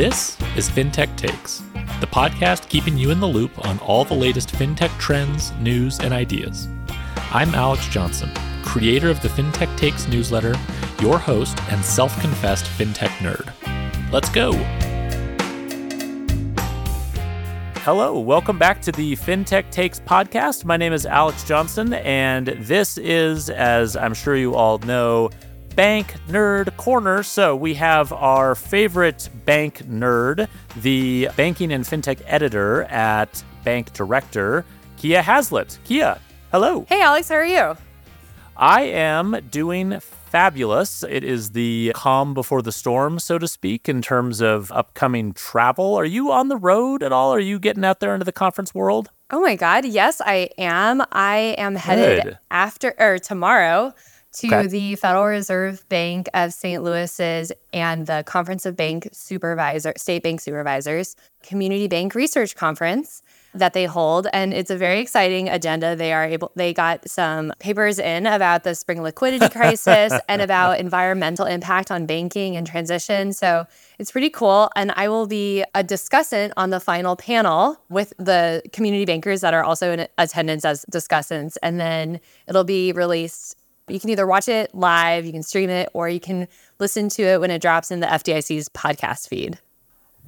This is FinTech Takes, the podcast keeping you in the loop on all the latest FinTech trends, news, and ideas. I'm Alex Johnson, creator of the FinTech Takes newsletter, your host, and self confessed FinTech nerd. Let's go! Hello, welcome back to the FinTech Takes podcast. My name is Alex Johnson, and this is, as I'm sure you all know, Bank Nerd Corner. So we have our favorite bank nerd, the banking and fintech editor at Bank Director, Kiah Haslett. Kiah, hello. Hey, Alex, how are you? I am doing fabulous. It is the calm before the storm, so to speak, in terms of upcoming travel. Are you on the road at all? Are you getting out there into the conference world? Oh my God, yes, I am. I am headed Good. after or tomorrow to okay. the Federal Reserve Bank of St. Louis's and the Conference of Bank Supervisor, State Bank Supervisors Community Bank Research Conference that they hold and it's a very exciting agenda they are able they got some papers in about the spring liquidity crisis and about environmental impact on banking and transition so it's pretty cool and i will be a discussant on the final panel with the community bankers that are also in attendance as discussants and then it'll be released you can either watch it live you can stream it or you can listen to it when it drops in the fdic's podcast feed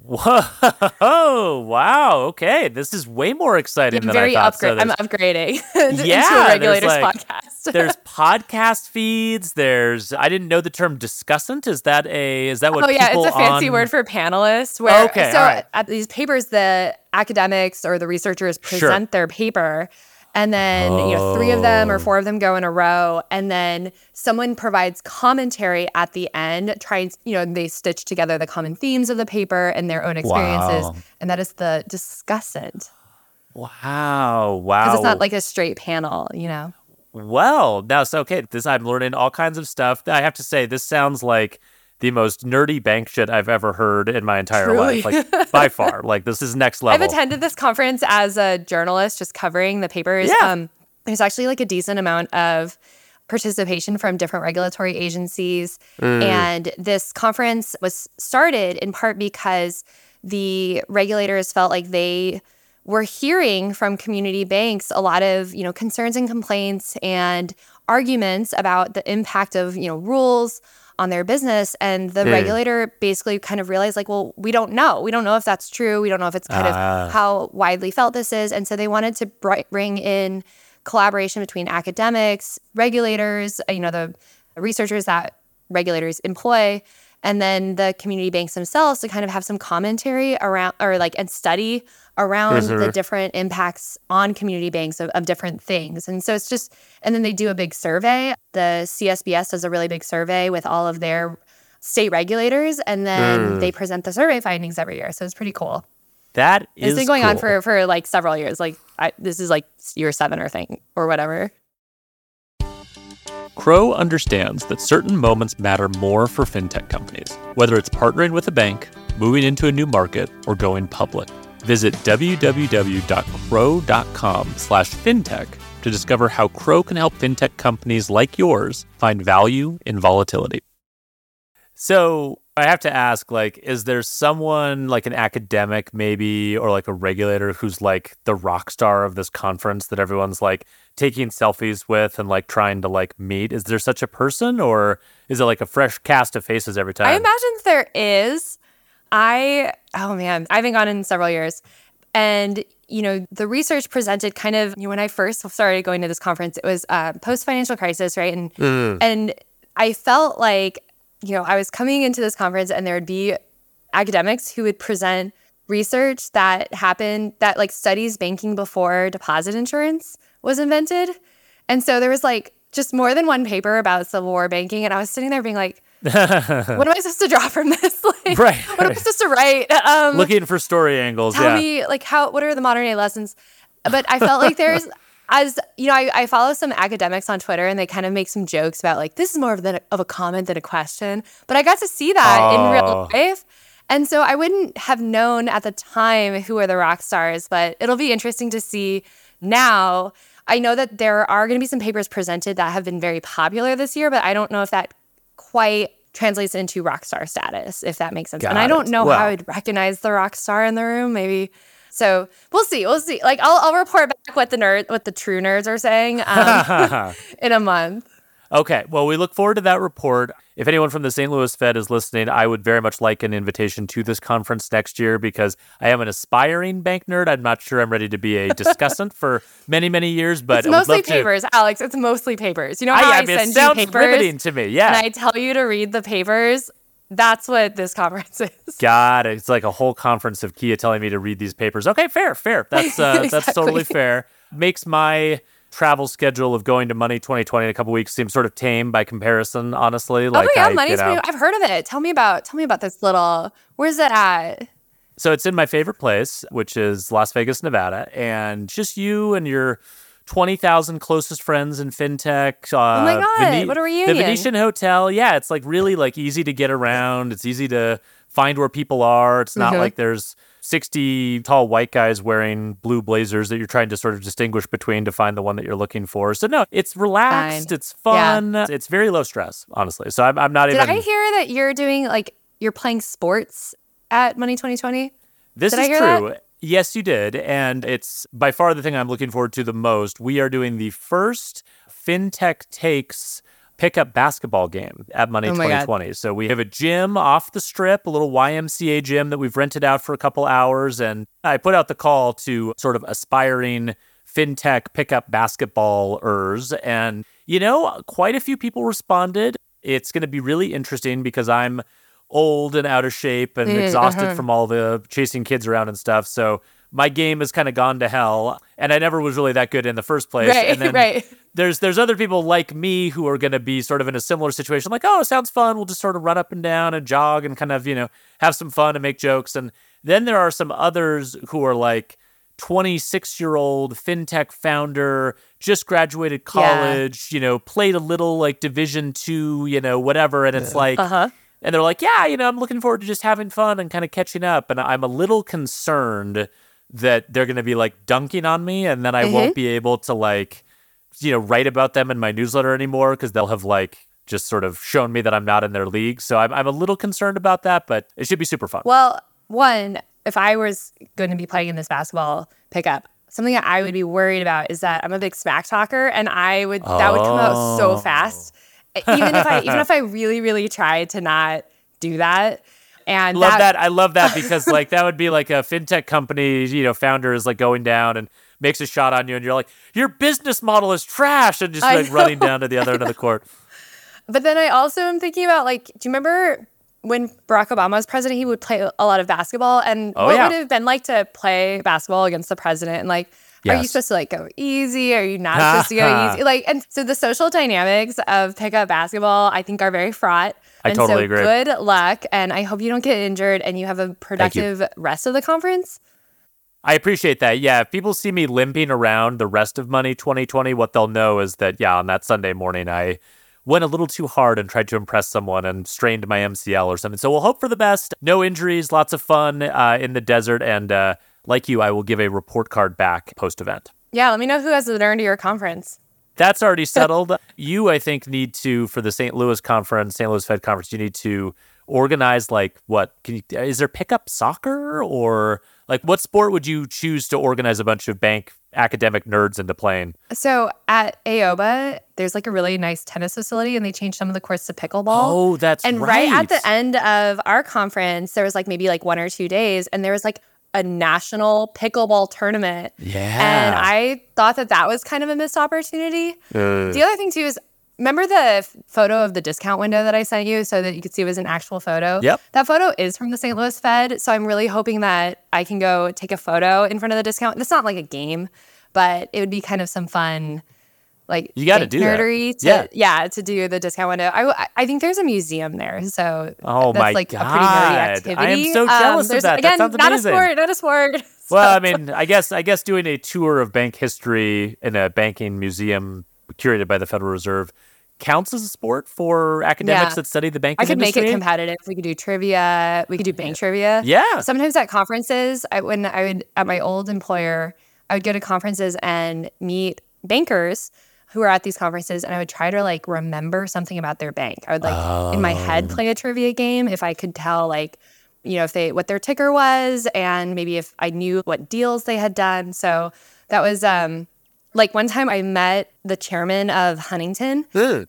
Whoa! Wow. Okay, this is way more exciting I'm than I thought. Upgrade. So I'm upgrading yeah, regulator's like, podcast. there's podcast feeds. There's I didn't know the term discussant. Is that a is that what? Oh yeah, it's a fancy on... word for panelists. Where okay, so right. at these papers, the academics or the researchers present sure. their paper, and then oh. you know three of them or oh. four of them go in a row. And then someone provides commentary at the end tries you know they stitch together the common themes of the paper and their own experiences. Wow. and that is the discussant. Wow wow because it's not like a straight panel you know? Well now so okay this i'm learning all kinds of stuff. I have to say this sounds like the most nerdy bank shit I've ever heard in my entire Truly. life. Like by far. Like this is next level. I've attended this conference as a journalist, just covering the papers. Yeah. Um, there's actually like a decent amount of participation from different regulatory agencies. Mm. And this conference was started in part because the regulators felt like they were hearing from community banks a lot of, you know, concerns and complaints and arguments about the impact of, you know, rules on their business. And the mm. regulator basically kind of realized, like, well, we don't know. We don't know if that's true. We don't know if it's kind of ah. how widely felt this is. And so they wanted to bring in collaboration between academics, regulators, you know, the researchers that regulators employ and then the community banks themselves to kind of have some commentary around or like and study around mm-hmm. the different impacts on community banks of, of, different things and so it's just and then they do a big survey the csbs does a really big survey with all of their state regulators and then mm. they present the survey findings every year so it's pretty cool that is it's been going cool. on for for like several years like I, this is like year seven or thing or whatever Crowe understands that certain moments matter more for fintech companies, whether it's partnering with a bank, moving into a new market, or going public. Visit www.crowe.com/fintech to discover how Crowe can help fintech companies like yours find value in volatility. So, I have to ask like is there someone like an academic maybe or like a regulator who's like the rock star of this conference that everyone's like taking selfies with and like trying to like meet? Is there such a person or is it like a fresh cast of faces every time? I imagine there is. I oh man, I haven't gone in several years. And you know, the research presented kind of you know, when I first started going to this conference, it was uh, post financial crisis, right? And mm. and I felt like you know, I was coming into this conference and there would be academics who would present research that happened that like studies banking before deposit insurance was invented. And so there was like just more than one paper about Civil War banking. And I was sitting there being like, what am I supposed to draw from this? like, right. What am I supposed to write? Um, Looking for story angles. Tell yeah. me, like, how? What are the modern day lessons? But I felt like there's as you know, I, I, follow some academics on Twitter and they kind of make some jokes about like this is more of, the, of a comment than a question. But I got to see that oh. in real life. And so I wouldn't have known at the time who were the rock stars, but it'll be interesting to see now. I know that there are going to be some papers presented that have been very popular this year, but I don't know if that quite translates into rock star status, if that makes sense. Got and I don't know Well- how I'd recognize the rock star in the room. Maybe. So we'll see. We'll see. Like I'll, I'll report back what the nerd, what the true nerds are saying um, in a month. Okay. Well, we look forward to that report. If anyone from the St. Louis Fed is listening, I would very much like an invitation to this conference next year because I am an aspiring bank nerd. I'm not sure I'm ready to be a discussant for many, many years, but It's mostly love to- papers, Alex. It's mostly papers. You know how I, I, I mean, it send you papers to me. Yeah. and I tell you to read the papers. That's what this conference is. God, it's like a whole conference of Kiah telling me to read these papers. Okay, fair, fair. That's uh, that's totally fair. Makes my travel schedule of going to Money 2020 in a couple weeks seem sort of tame by comparison. Honestly, like oh yeah, I, Money's. You know, I've heard of it. Tell me about tell me about this little. Where's it at? So it's in my favorite place, which is Las Vegas, Nevada, and just you and your 20,000 closest friends in fintech. Uh, Oh my God, what a The. Venetian Hotel. Yeah, it's like really like easy to get around. It's easy to find where people are. It's not Mhm. like there's 60 tall white guys wearing blue blazers that you're trying to sort of distinguish between to find the one that you're looking for. So no, it's relaxed. Fine. It's fun. It's very low stress, honestly. So I'm, I'm not Did even. Did I hear that you're doing like you're playing sports at Money 2020? This Did is true. that? Yes, you did. And it's by far the thing I'm looking forward to the most. We are doing the first FinTech Takes pickup basketball game at Money Oh my God. 2020. So we have a gym off the strip, a little YMCA gym that we've rented out for a couple hours. And I put out the call to sort of aspiring FinTech pickup basketballers. And, you know, quite a few people responded. It's going to be really interesting because I'm old and out of shape and exhausted uh-huh. from all the chasing kids around and stuff. So my game has kind of gone to hell, and I never was really that good in the first place. Right, and then right. there's there's other people like me who are going to be sort of in a similar situation, like, oh, sounds fun. We'll just sort of run up and down and jog and kind of you know have some fun and make jokes. And then there are some others who are like. 26 year old fintech founder just graduated college you know played a little like division two you know whatever and it's like Uh huh. And they're like, yeah, you know, I'm looking forward to just having fun and kind of catching up. And I'm a little concerned that they're going to be like dunking on me and then I won't mm-hmm. be able to like, you know, write about them in my newsletter anymore because they'll have like just sort of shown me that I'm not in their league. So I'm, I'm a little concerned about that, but it should be super fun. Well, one, if I was going to be playing in this basketball pickup, something that I would be worried about is that I'm a big smack talker, and I would that would come out so Oh. fast. Even if I even if I really really tried to not do that, and love that. I love that because like that would be like a fintech company, you know, founder is like going down and makes a shot on you, and you're like, your business model is trash, and just like running down to the other end of the court. But then I also am thinking about like, do you remember when Barack Obama was president? He would play a lot of basketball, and Oh, what yeah. would it have been like to play basketball against the president? And like, are you supposed to like go easy? Are you not supposed to go easy? Like, and so the social dynamics of pickup basketball, I think, are very fraught. I and totally so agree. Good luck, and I hope you don't get injured, and you have a productive rest of the conference. I appreciate that. Yeah, if people see me limping around the rest of Money 2020, what they'll know is that, yeah, on that Sunday morning, I went a little too hard and tried to impress someone and strained my MCL or something. So we'll hope for the best. No injuries, lots of fun uh, in the desert. And uh, like you, I will give a report card back post event. Yeah, let me know who has learned to your conference. That's already settled. you, I think, need to, for the St. Louis conference, St. Louis Fed conference, you need to organize like what? Can you, is there pickup soccer or like what sport would you choose to organize a bunch of bank academic nerds into playing? So at AOBA, there's like a really nice tennis facility, and they changed some of the courts to pickleball. Oh, that's and right. at the end of our conference, there was like maybe like one or two days, and there was like a national pickleball tournament. Yeah. And I thought that that was kind of a missed opportunity. Uh, The other thing too is remember the f- photo of the discount window that I sent you so that you could see it was an actual photo? Yep. That photo is from the St. Louis Fed. So I'm really hoping that I can go take a photo in front of the discount. It's not like a game, but it would be kind of some fun. Like You gotta bank do that. nerdery to, Yeah. yeah, to do the discount window. I, I think there's a museum there, so Oh that's my like a pretty nerdy God. activity. Um, I am so jealous of there's- that. That Again, sounds not a sport, not a sport. well, I mean, I guess I guess doing a tour of bank history in a banking museum curated by the Federal Reserve counts as a sport for academics Yeah. that study the banking I could make it competitive. We could do trivia. We could do bank trivia. Yeah. Sometimes at conferences, I, when I would at my old employer, I would go to conferences and meet bankers who were at these conferences and I would try to like remember something about their bank. I would like oh. in my head oh. play a trivia game if I could tell like you know if they what their ticker was and maybe if I knew what deals they had done. So that was um like one time I met the chairman of Huntington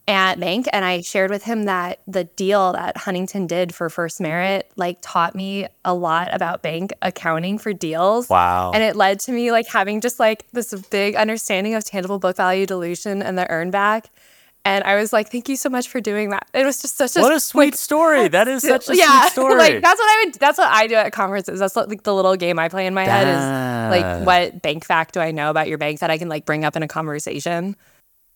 at bank and I shared with him that the deal that Huntington did for FirstMerit like taught me a lot about bank accounting for deals. Wow. And it led to me like having just like this big understanding of tangible book value dilution and the earn back. And I was like, "Thank you so much for doing that." It was just such a what a sweet like, story. That is such a yeah, sweet story. like that's what I would. That's what I do at conferences. That's like the little game I play in my head is like, what bank fact do I know about your bank that I can like bring up in a conversation?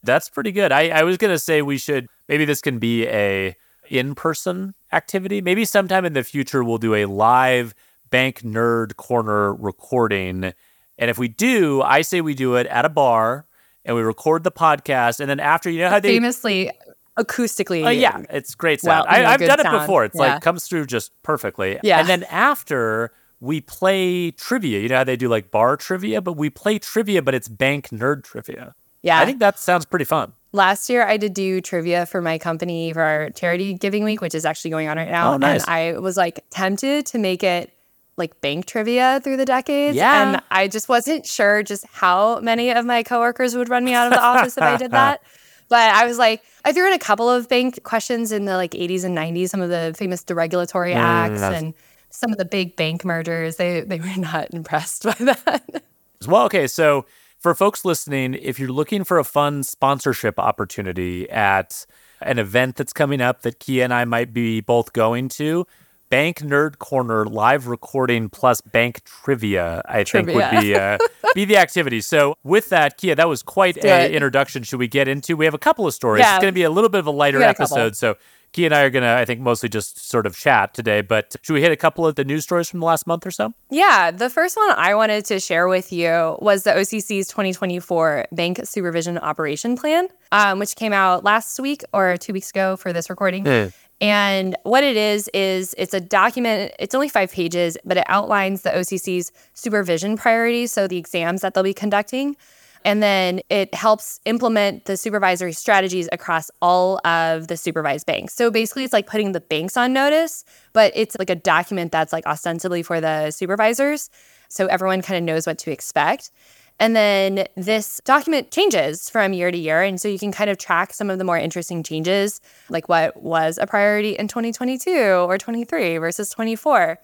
That's pretty good. I, I was gonna say we should maybe this can be a in person activity. Maybe sometime in the future we'll do a live bank nerd corner recording. And if we do, I say we do it at a bar and we record the podcast. And then after, you know how they famously acoustically. Uh, yeah, it's great sound. Well, I, have done sound. it before. It's yeah. like comes through just perfectly. Yeah. And then after we play trivia. You know how they do like bar trivia, but we play trivia, but it's bank nerd trivia. Yeah. I think that sounds pretty fun. Last year, I did do trivia for my company for our charity giving week, which is actually going on right now. Oh, nice. And I was like tempted to make it like bank trivia through the decades. Yeah. And I just wasn't sure just how many of my coworkers would run me out of the office if I did that. But I was like, I threw in a couple of bank questions in the like 80s and 90s, some of the famous deregulatory mm, acts and some of the big bank mergers. They they were not impressed by that. Well, okay, so for folks listening, if you're looking for a fun sponsorship opportunity at an event that's coming up that Kiah and I might be both going to, Bank Nerd Corner live recording plus bank trivia, I trivia. think would be uh, be the activity. So with that, Kiah, that was quite an introduction. Should we get into? We have a couple of stories. Yeah. It's going to be a little bit of a lighter episode. So Kiah and I are going to, I think, mostly just sort of chat today. But should we hit a couple of the news stories from the last month or so? Yeah. The first one I wanted to share with you was the OCC's 2024 Bank Supervision Operation Plan, um, which came out last week or two weeks ago for this recording. Mm. And what it is, is it's a document, it's only five pages, but it outlines the OCC's supervision priorities, so the exams that they'll be conducting. And then it helps implement the supervisory strategies across all of the supervised banks. So basically, it's like putting the banks on notice, but it's like a document that's like ostensibly for the supervisors. So everyone kind of knows what to expect. And then this document changes from year to year. And so you can kind of track some of the more interesting changes, like what was a priority in 2022 or 23 versus 24.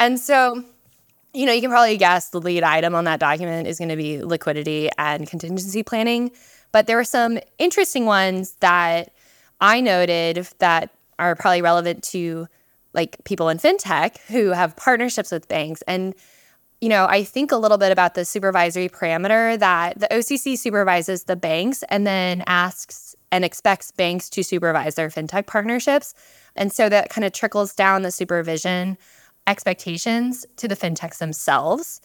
And so you know, you can probably guess the lead item on that document is going to be liquidity and contingency planning. But there were some interesting ones that I noted that are probably relevant to like people in fintech who have partnerships with banks. And, you know, I think a little bit about the supervisory parameter that the OCC supervises the banks and then asks and expects banks to supervise their fintech partnerships. And so that kind of trickles down the supervision expectations to the fintechs themselves.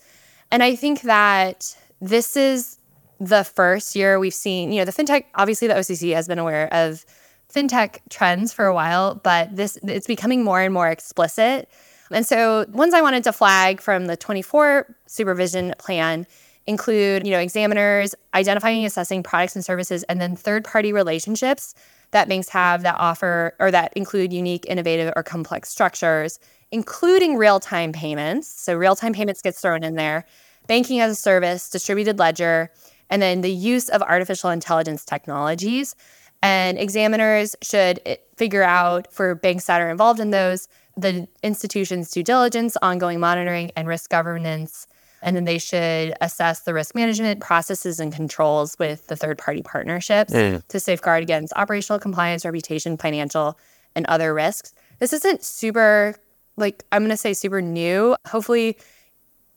And I think that this is the first year we've seen, you know, the fintech, obviously the OCC has been aware of fintech trends for a while, but this it's becoming more and more explicit. And so ones I wanted to flag from the 24 supervision plan include, you know, examiners identifying and assessing products and services and then third-party relationships that banks have that offer or that include unique, innovative or complex structures including real time payments. So, real time payments gets thrown in there, banking as a service, distributed ledger, and then the use of artificial intelligence technologies. And examiners should eh, figure out for banks that are involved in those the institution's due diligence, ongoing monitoring, and risk governance. And then they should assess the risk management processes and controls with the third party partnerships mm. to safeguard against operational compliance, reputation, financial, and other risks. This isn't super like I'm going to say super new. Hopefully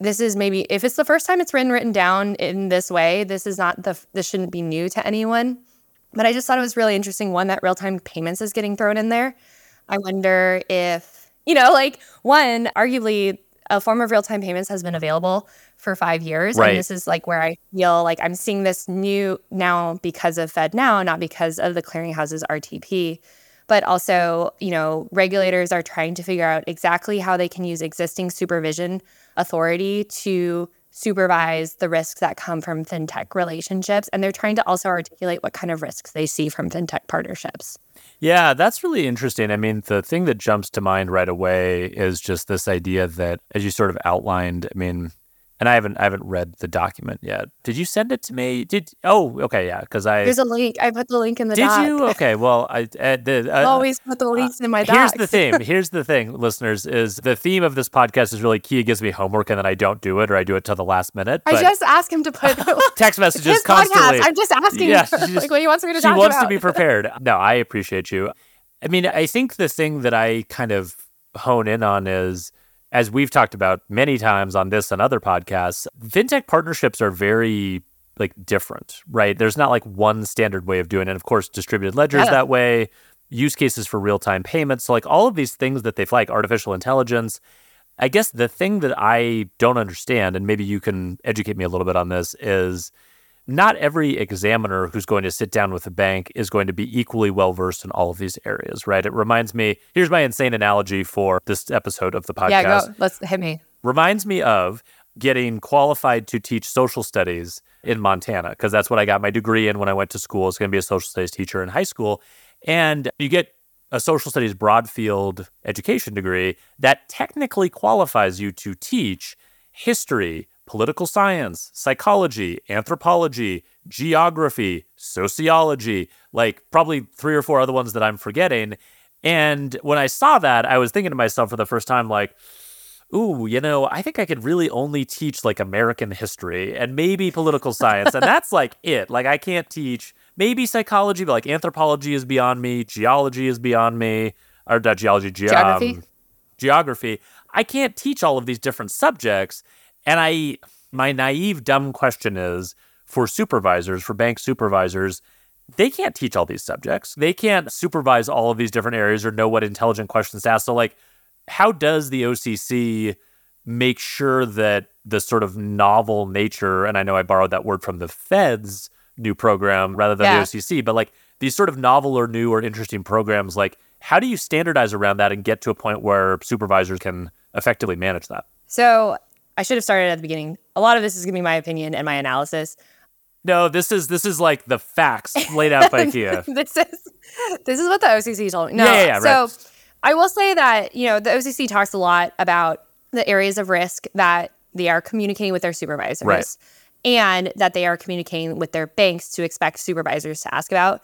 this is maybe if it's the first time it's been written down in this way, this is not the this shouldn't be new to anyone. But I just thought it was really interesting one that real-time payments is getting thrown in there. I wonder if, you know, like one, arguably a form of real-time payments has been available for 5 years right. and this is like where I feel like I'm seeing this new now because of FedNow, not because of the clearinghouse's RTP but also, you know, regulators are trying to figure out exactly how they can use existing supervision authority to supervise the risks that come from fintech relationships. And they're trying to also articulate what kind of risks they see from fintech partnerships. Yeah, that's really interesting. I mean, the thing that jumps to mind right away is just this idea that, as you sort of outlined, I mean, and I haven't I haven't read the document yet. Did you send it to me? Did oh okay yeah because I there's a link. I put the link in the. Did doc. you? Okay, well I uh, the, uh, always put the links uh, in my. Docs. Here's the thing. Here's the thing, listeners. Is the theme of this podcast is really Kiah gives me homework and then I don't do it or I do it till the last minute. I just ask him to put text messages constantly. Podcast. I'm just asking. Yeah, just, like what he wants me to she talk wants about. to be prepared. No, I appreciate you. I mean, I think the thing that I kind of hone in on is as we've talked about many times on this and other podcasts, fintech partnerships are very like different, right? There's not like one standard way of doing it. Of course, distributed ledgers yeah. that way, use cases for real-time payments, so like all of these things that they flag, artificial intelligence. I guess the thing that I don't understand, and maybe you can educate me a little bit on this, is not every examiner who's going to sit down with a bank is going to be equally well versed in all of these areas, right? It reminds me, here's my insane analogy for this episode of the podcast. Yeah, go. Let's hit me. Reminds me of getting qualified to teach social studies in Montana, because that's what I got my degree in when I went to school. It's going to be a social studies teacher in high school. And you get a social studies broad field education degree that technically qualifies you to teach history, political science, psychology, anthropology, geography, sociology, like probably three or four other ones that I'm forgetting. And when I saw that, I was thinking to myself for the first time, like, ooh, you know, I think I could really only teach like American history and maybe political science. and that's like it. Like, I can't teach maybe psychology, but like anthropology is beyond me, geology is beyond me, or not geology, ge- geography. Um, geography. I can't teach all of these different subjects. And I, my naive, dumb question is for supervisors, for bank supervisors, they can't teach all these subjects. They can't supervise all of these different areas or know what intelligent questions to ask. So, like, how does the OCC make sure that the sort of novel nature, and I know I borrowed that word from the Fed's new program rather than yeah. the OCC, but like these sort of novel or new or interesting programs, like, how do you standardize around that and get to a point where supervisors can effectively manage that? So, I should have started at the beginning. A lot of this is going to be my opinion and my analysis. No, this is this is like the facts laid out by Kiah. this is this is what the OCC told me. No, yeah, yeah, yeah so right. I will say that you know the OCC talks a lot about the areas of risk that they are communicating with their supervisors, right. and that they are communicating with their banks to expect supervisors to ask about.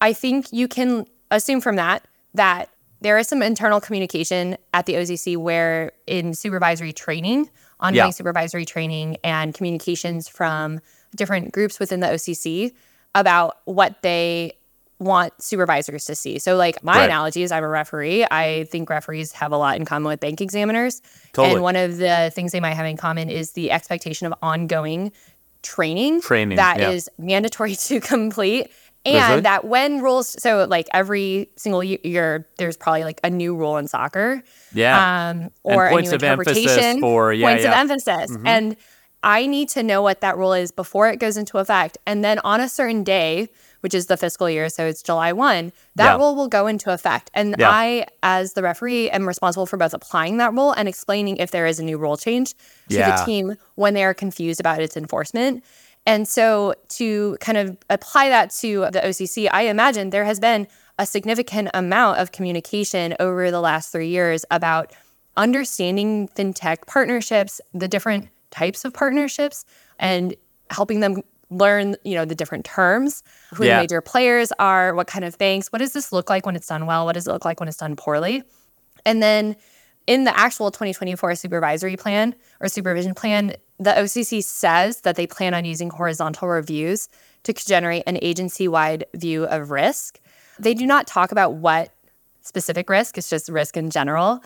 I think you can assume from that that there is some internal communication at the OCC where in supervisory training ongoing yeah. supervisory training and communications from different groups within the OCC about what they want supervisors to see. So, like my right. analogy is I'm a referee. I think referees have a lot in common with bank examiners. Totally. And one of the things they might have in common is the expectation of ongoing training, training that yeah. is mandatory to complete and that when rules so like every single year there's probably like a new rule in soccer yeah um or and points a new of interpretation for yeah, points yeah. of emphasis mm-hmm. and i need to know what that rule is before it goes into effect and then on a certain day which is the fiscal year so it's july 1 that yeah. rule will go into effect and yeah. i as the referee am responsible for both applying that rule and explaining if there is a new rule change to the team when they are confused about its enforcement and so, to kind of apply that to the OCC, I imagine there has been a significant amount of communication over the last three years about understanding fintech partnerships, the different types of partnerships, and helping them learn, you know, the different terms, who yeah. the major players are, what kind of banks, what does this look like when it's done well, what does it look like when it's done poorly, and then in the actual 2024 supervisory plan or supervision plan, the OCC says that they plan on using horizontal reviews to generate an agency wide view of risk. They do not talk about what specific risk, it's just risk in general.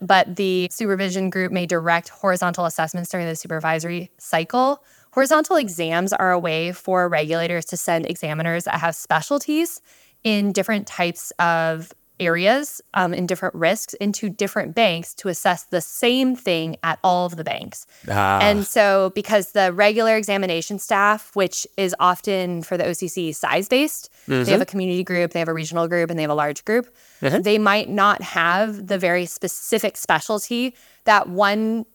But the supervision group may direct horizontal assessments during the supervisory cycle. Horizontal exams are a way for regulators to send examiners that have specialties in different types of areas um, in different risks into different banks to assess the same thing at all of the banks. Ah. And so, because the regular examination staff, which is often for the OCC size based, mm-hmm. they have a community group, they have a regional group, and they have a large group, mm-hmm. they might not have the very specific specialty that one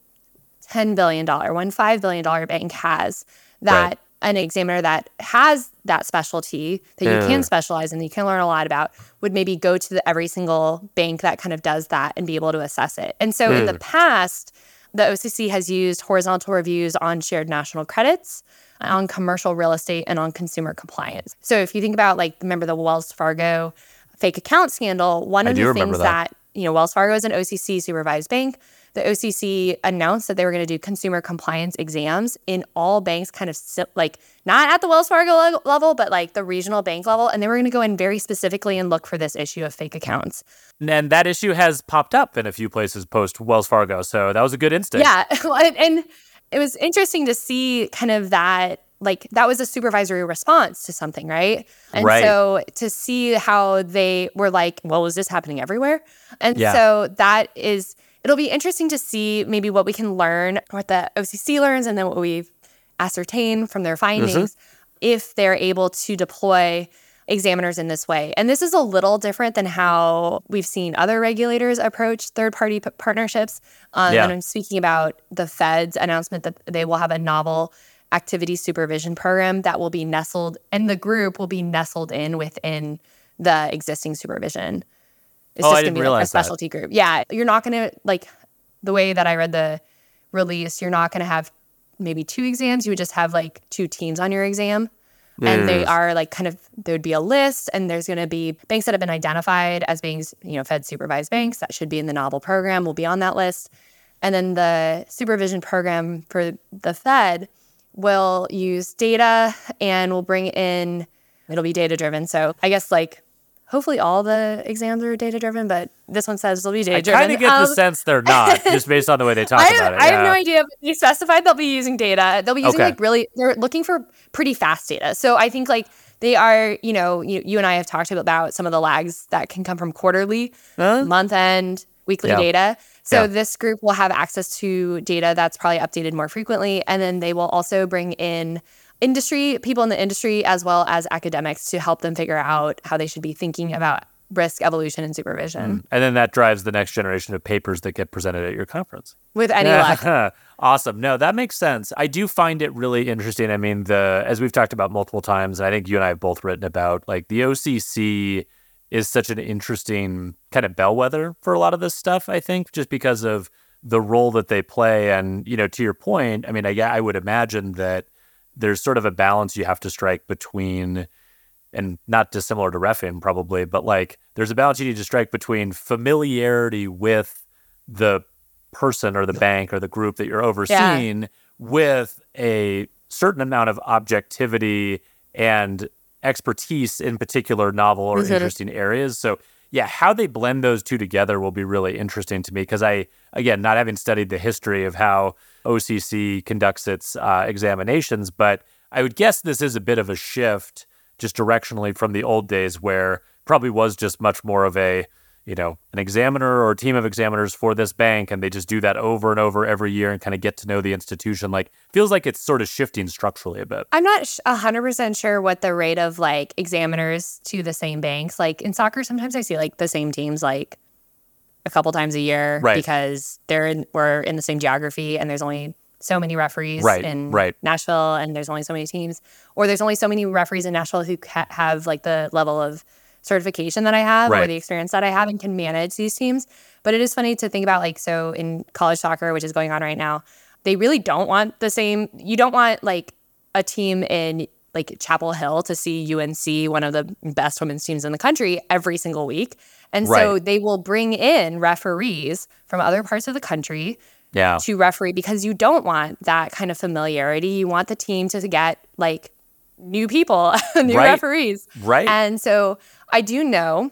$10 billion, one $5 billion bank has that right. An examiner that has that specialty that you can specialize in, that you can learn a lot about, would maybe go to the, every single bank that kind of does that and be able to assess it. And so mm. in the past, the OCC has used horizontal reviews on shared national credits, on commercial real estate, and on consumer compliance. So if you think about, like, remember the Wells Fargo fake account scandal, one of the things that. that, you know, Wells Fargo is an OCC supervised bank the OCC announced that they were going to do consumer compliance exams in all banks, kind of like not at the Wells Fargo level, but like the regional bank level. And they were going to go in very specifically and look for this issue of fake accounts. And that issue has popped up in a few places post Wells Fargo. So that was a good instinct. Yeah. and it was interesting to see kind of that like that was a supervisory response to something, right? And right. so to see how they were like, well, is this happening everywhere? And yeah. so that is it'll be interesting to see maybe what we can learn, what the OCC learns, and then what we've ascertained from their findings mm-hmm. if they're able to deploy examiners in this way. And this is a little different than how we've seen other regulators approach third party p- partnerships. Um, yeah. And I'm speaking about the Fed's announcement that they will have a novel activity supervision program that will be nestled, and the group will be nestled in within the existing supervision. It's oh, just going to be like a specialty that. group. Yeah, you're not going to like the way that I read the release. You're not going to have maybe two exams. You would just have like two teams on your exam. And they are like kind of there would be a list, and there's going to be banks that have been identified as being you know Fed supervised banks that should be in the novel program will be on that list, and then the supervision program for the Fed will use data and will bring in it'll be data driven. So I guess like hopefully all the exams are data driven, but this one says they'll be data driven. I kind of get um, the sense they're not, just based on the way they talk about it. I yeah. have no idea. They specified they'll be using data. They'll be using okay. like really, they're looking for pretty fast data. So I think like they are, you know, you, you and I have talked about some of the lags that can come from quarterly, huh? month end, weekly yeah. data. So yeah. this group will have access to data that's probably updated more frequently. And then they will also bring in industry, people in the industry, as well as academics to help them figure out how they should be thinking about risk evolution and supervision. Mm. And then that drives the next generation of papers that get presented at your conference. With any luck. awesome. No, that makes sense. I do find it really interesting. I mean, the as we've talked about multiple times, and I think you and I have both written about, like the OCC is such an interesting kind of bellwether for a lot of this stuff, I think, just because of the role that they play. And, you know, to your point, I mean, I, I would imagine that there's sort of a balance you have to strike between and not dissimilar to refing probably but like there's a balance you need to strike between familiarity with the person or the bank or the group that you're overseeing yeah. with a certain amount of objectivity and expertise in particular novel or interesting areas. So yeah how they blend those two together will be really interesting to me because i again not having studied the history of how OCC conducts its uh, examinations. But I would guess this is a bit of a shift just directionally from the old days where probably was just much more of a you know an examiner or a team of examiners for this bank and they just do that over and over every year and kind of get to know the institution like feels like it's sort of shifting structurally a bit i'm not 100% sure what the rate of like examiners to the same banks like in soccer sometimes i see like the same teams like a couple times a year right. because they're in, we're in the same geography and there's only so many referees right, in right. Nashville and there's only so many teams or there's only so many referees in Nashville who ha- have like the level of certification that I have right. or the experience that I have and can manage these teams. But it is funny to think about like so in college soccer which is going on right now, they really don't want the same you don't want like a team in like Chapel Hill to see UNC, one of the best women's teams in the country, every single week. And right. so they will bring in referees from other parts of the country yeah. to referee because you don't want that kind of familiarity. You want the team to get like new people, new right. referees. Right. And so I do know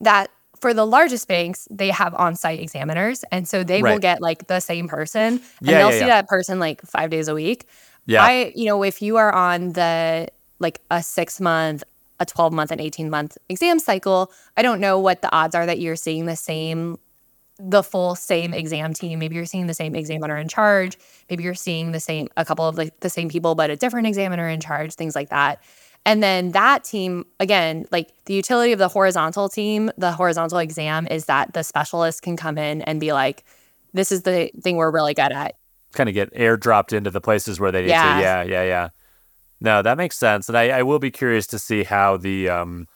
that for the largest banks, they have on-site examiners, and so they right. will get like the same person, and yeah, they'll yeah, see yeah. that person like five days a week. Yeah. I, you know, if you are on the like a six month, a 12 month, and 18 month exam cycle, I don't know what the odds are that you're seeing the same, the full same exam team. Maybe you're seeing the same examiner in charge. Maybe you're seeing the same, a couple of like the same people, but a different examiner in charge, things like that. And then that team, again, like the utility of the horizontal team, the horizontal exam is that the specialist can come in and be like, this is the thing we're really good at kind of get airdropped into the places where they need Yeah. to. Yeah, yeah, yeah. No, that makes sense. And I, I will be curious to see how the um,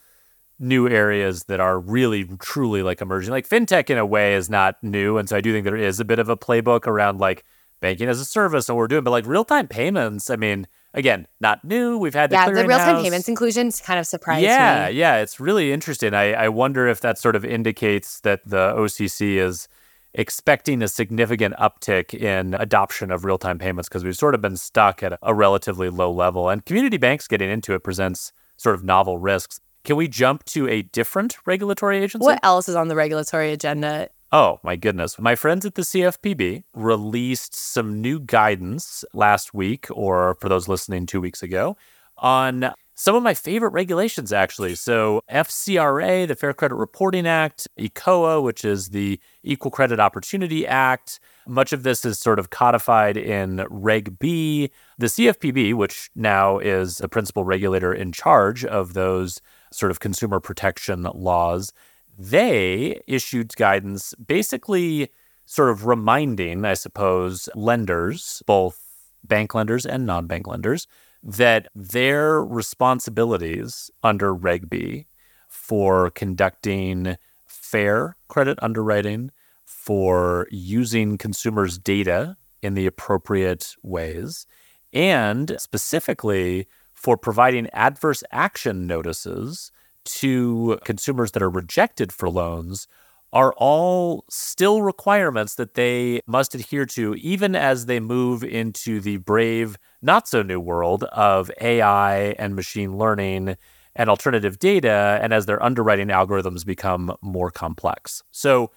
new areas that are really truly like emerging, like fintech in a way is not new. And so I do think there is a bit of a playbook around like banking as a service and what we're doing. But like real time payments, I mean, again, not new. We've had the yeah, the real time payments inclusions kind of surprised Yeah, me. yeah, it's really interesting. I, I wonder if that sort of indicates that the OCC is expecting a significant uptick in adoption of real time payments because we've sort of been stuck at a relatively low level. And community banks getting into it presents sort of novel risks. Can we jump to a different regulatory agency? What else is on the regulatory agenda? Oh, my goodness. My friends at the CFPB released some new guidance last week, or for those listening, two weeks ago, on some of my favorite regulations, actually. So, FCRA, the Fair Credit Reporting Act, ECOA, which is the Equal Credit Opportunity Act. Much of this is sort of codified in Reg B. The CFPB, which now is the principal regulator in charge of those sort of consumer protection laws, they issued guidance basically sort of reminding, I suppose, lenders, both bank lenders and non bank lenders, that their responsibilities under Reg B for conducting fair credit underwriting, for using consumers' data in the appropriate ways, and specifically for providing adverse action notices to consumers that are rejected for loans are all still requirements that they must adhere to, even as they move into the brave, not so new world of AI and machine learning and alternative data, and as their underwriting algorithms become more complex. So,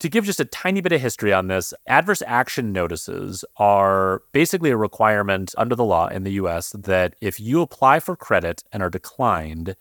to give just a tiny bit of history on this, adverse action notices are basically a requirement under the law in the US that if you apply for credit and are declined,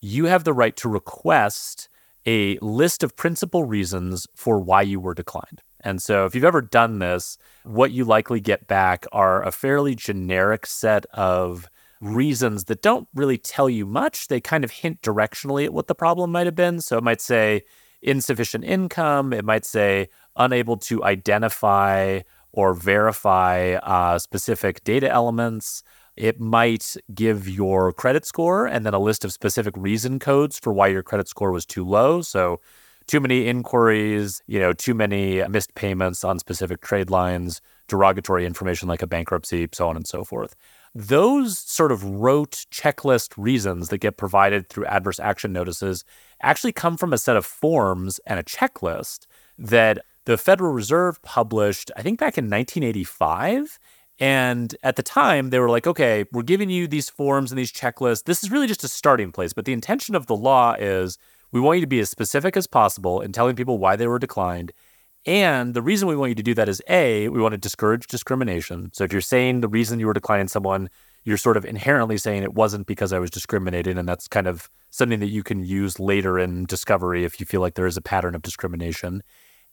you have the right to request a list of principal reasons for why you were declined. And so, if you've ever done this, what you likely get back are a fairly generic set of reasons that don't really tell you much. They kind of hint directionally at what the problem might have been. So, it might say insufficient income, it might say unable to identify or verify uh, specific data elements. It might give your credit score and then a list of specific reason codes for why your credit score was too low. So, too many inquiries, you know, too many missed payments on specific trade lines, derogatory information like a bankruptcy, so on and so forth. Those sort of rote checklist reasons that get provided through adverse action notices actually come from a set of forms and a checklist that the Federal Reserve published, I think back in 1985. And at the time, they were like, okay, we're giving you these forms and these checklists. This is really just a starting place. But the intention of the law is we want you to be as specific as possible in telling people why they were declined. And the reason we want you to do that is A, we want to discourage discrimination. So if you're saying the reason you were declining someone, you're sort of inherently saying it wasn't because I was discriminated. And that's kind of something that you can use later in discovery if you feel like there is a pattern of discrimination.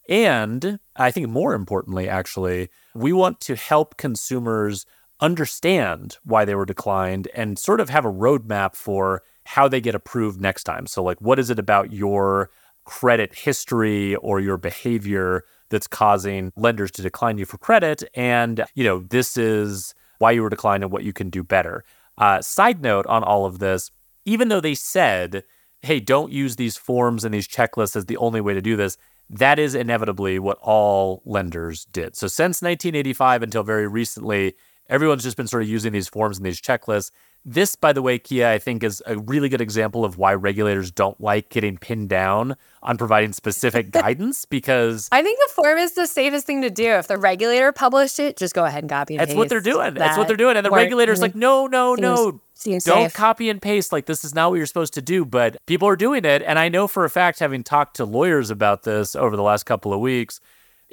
And I think more importantly, actually, we want to help consumers understand why they were declined and sort of have a roadmap for how they get approved next time. So, like, what is it about your credit history or your behavior that's causing lenders to decline you for credit? And, you know, this is why you were declined and what you can do better. Uh, side note on all of this, even though they said, hey, don't use these forms and these checklists as the only way to do this, that is inevitably what all lenders did. So since 1985 until very recently, everyone's just been sort of using these forms and these checklists. This, by the way, Kiah, I think is a really good example of why regulators don't like getting pinned down on providing specific guidance because I think the form is the safest thing to do. If the regulator published it, just go ahead and copy and that's paste. what they're doing. That's what they're doing. And the regulator's like, no, no, no, Seems- seems don't safe. copy and paste. Like, this is not what you're supposed to do. But people are doing it. And I know for a fact, having talked to lawyers about this over the last couple of weeks,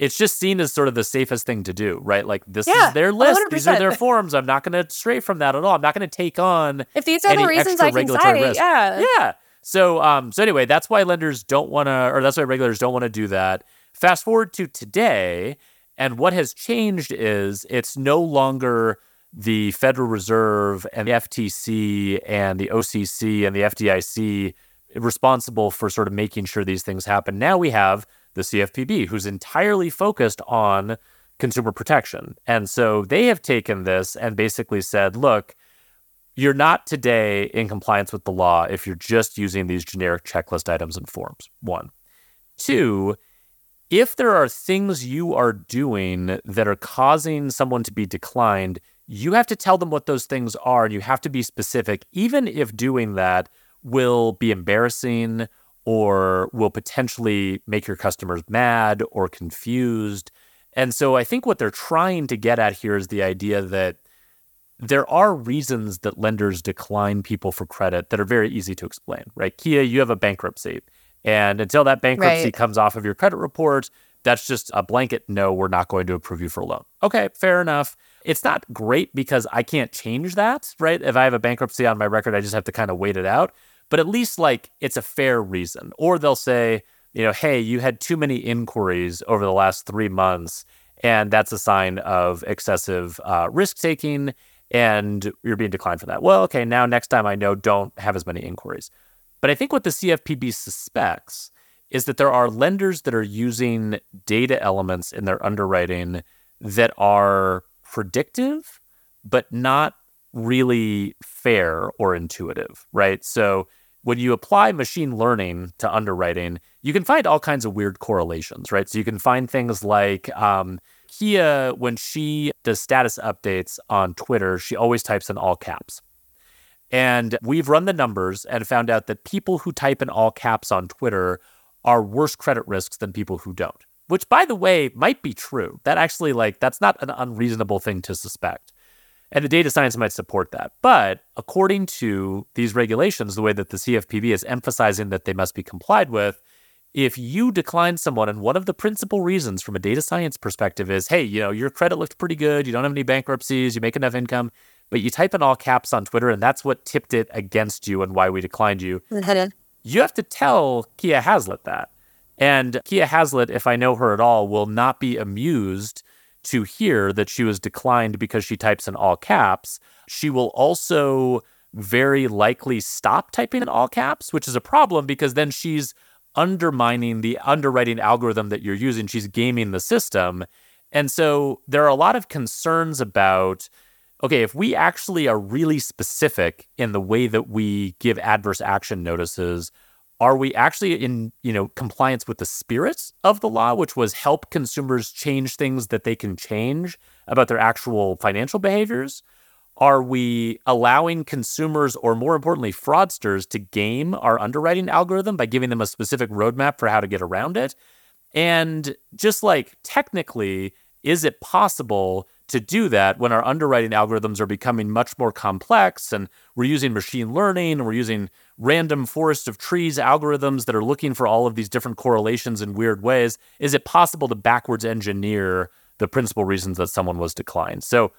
it's just seen as sort of the safest thing to do, right? Like, this Yeah, is their list. These are their forms. I'm not going to stray from that at all. I'm not going to take on If these are any the reasons I can cite, risk. yeah. Yeah. So um so anyway, that's why lenders don't want to or that's why regulators don't want to do that. Fast forward to today and what has changed is it's no longer the Federal Reserve and the FTC and the OCC and the FDIC responsible for sort of making sure these things happen. Now we have the CFPB who's entirely focused on consumer protection. And so they have taken this and basically said, look, you're not today in compliance with the law if you're just using these generic checklist items and forms. One. Two, if there are things you are doing that are causing someone to be declined, you have to tell them what those things are and you have to be specific, even if doing that will be embarrassing or will potentially make your customers mad or confused. And so I think what they're trying to get at here is the idea that there are reasons that lenders decline people for credit that are very easy to explain, right? Kiah, you have a bankruptcy. And until that bankruptcy right. comes off of your credit report, that's just a blanket no, we're not going to approve you for a loan. Okay, fair enough. It's not great because I can't change that, right? If I have a bankruptcy on my record, I just have to kind of wait it out. But at least like it's a fair reason. Or they'll say, you know, hey, you had too many inquiries over the last three months, and that's a sign of excessive uh, risk taking, and you're being declined for that. Well, okay, now next time I know don't have as many inquiries. But I think what the CFPB suspects is that there are lenders that are using data elements in their underwriting that are predictive, but not really fair or intuitive, right? So when you apply machine learning to underwriting, you can find all kinds of weird correlations, right? So you can find things like um, Kiah, when she does status updates on Twitter, she always types in all caps. And we've run the numbers and found out that people who type in all caps on Twitter are worse credit risks than people who don't, which, by the way, might be true. That actually, like, that's not an unreasonable thing to suspect. And the data science might support that. But according to these regulations, the way that the CFPB is emphasizing that they must be complied with, if you decline someone, and one of the principal reasons from a data science perspective is, hey, you know, your credit looked pretty good, you don't have any bankruptcies, you make enough income, but you type in all caps on Twitter, and that's what tipped it against you and why we declined you. you have to tell Kiah Haslett that. And Kiah Haslett, if I know her at all, will not be amused to hear that she was declined because she types in all caps. She will also very likely stop typing in all caps, which is a problem because then she's undermining the underwriting algorithm that you're using. She's gaming the system. And so there are a lot of concerns about okay, if we actually are really specific in the way that we give adverse action notices, are we actually in, you know, compliance with the spirit of the law, which was help consumers change things that they can change about their actual financial behaviors? Are we allowing consumers, or more importantly, fraudsters, to game our underwriting algorithm by giving them a specific roadmap for how to get around it? And just like technically, is it possible to do that when our underwriting algorithms are becoming much more complex and we're using machine learning and we're using random forest of trees algorithms that are looking for all of these different correlations in weird ways is it possible to backwards engineer the principal reasons that someone was declined so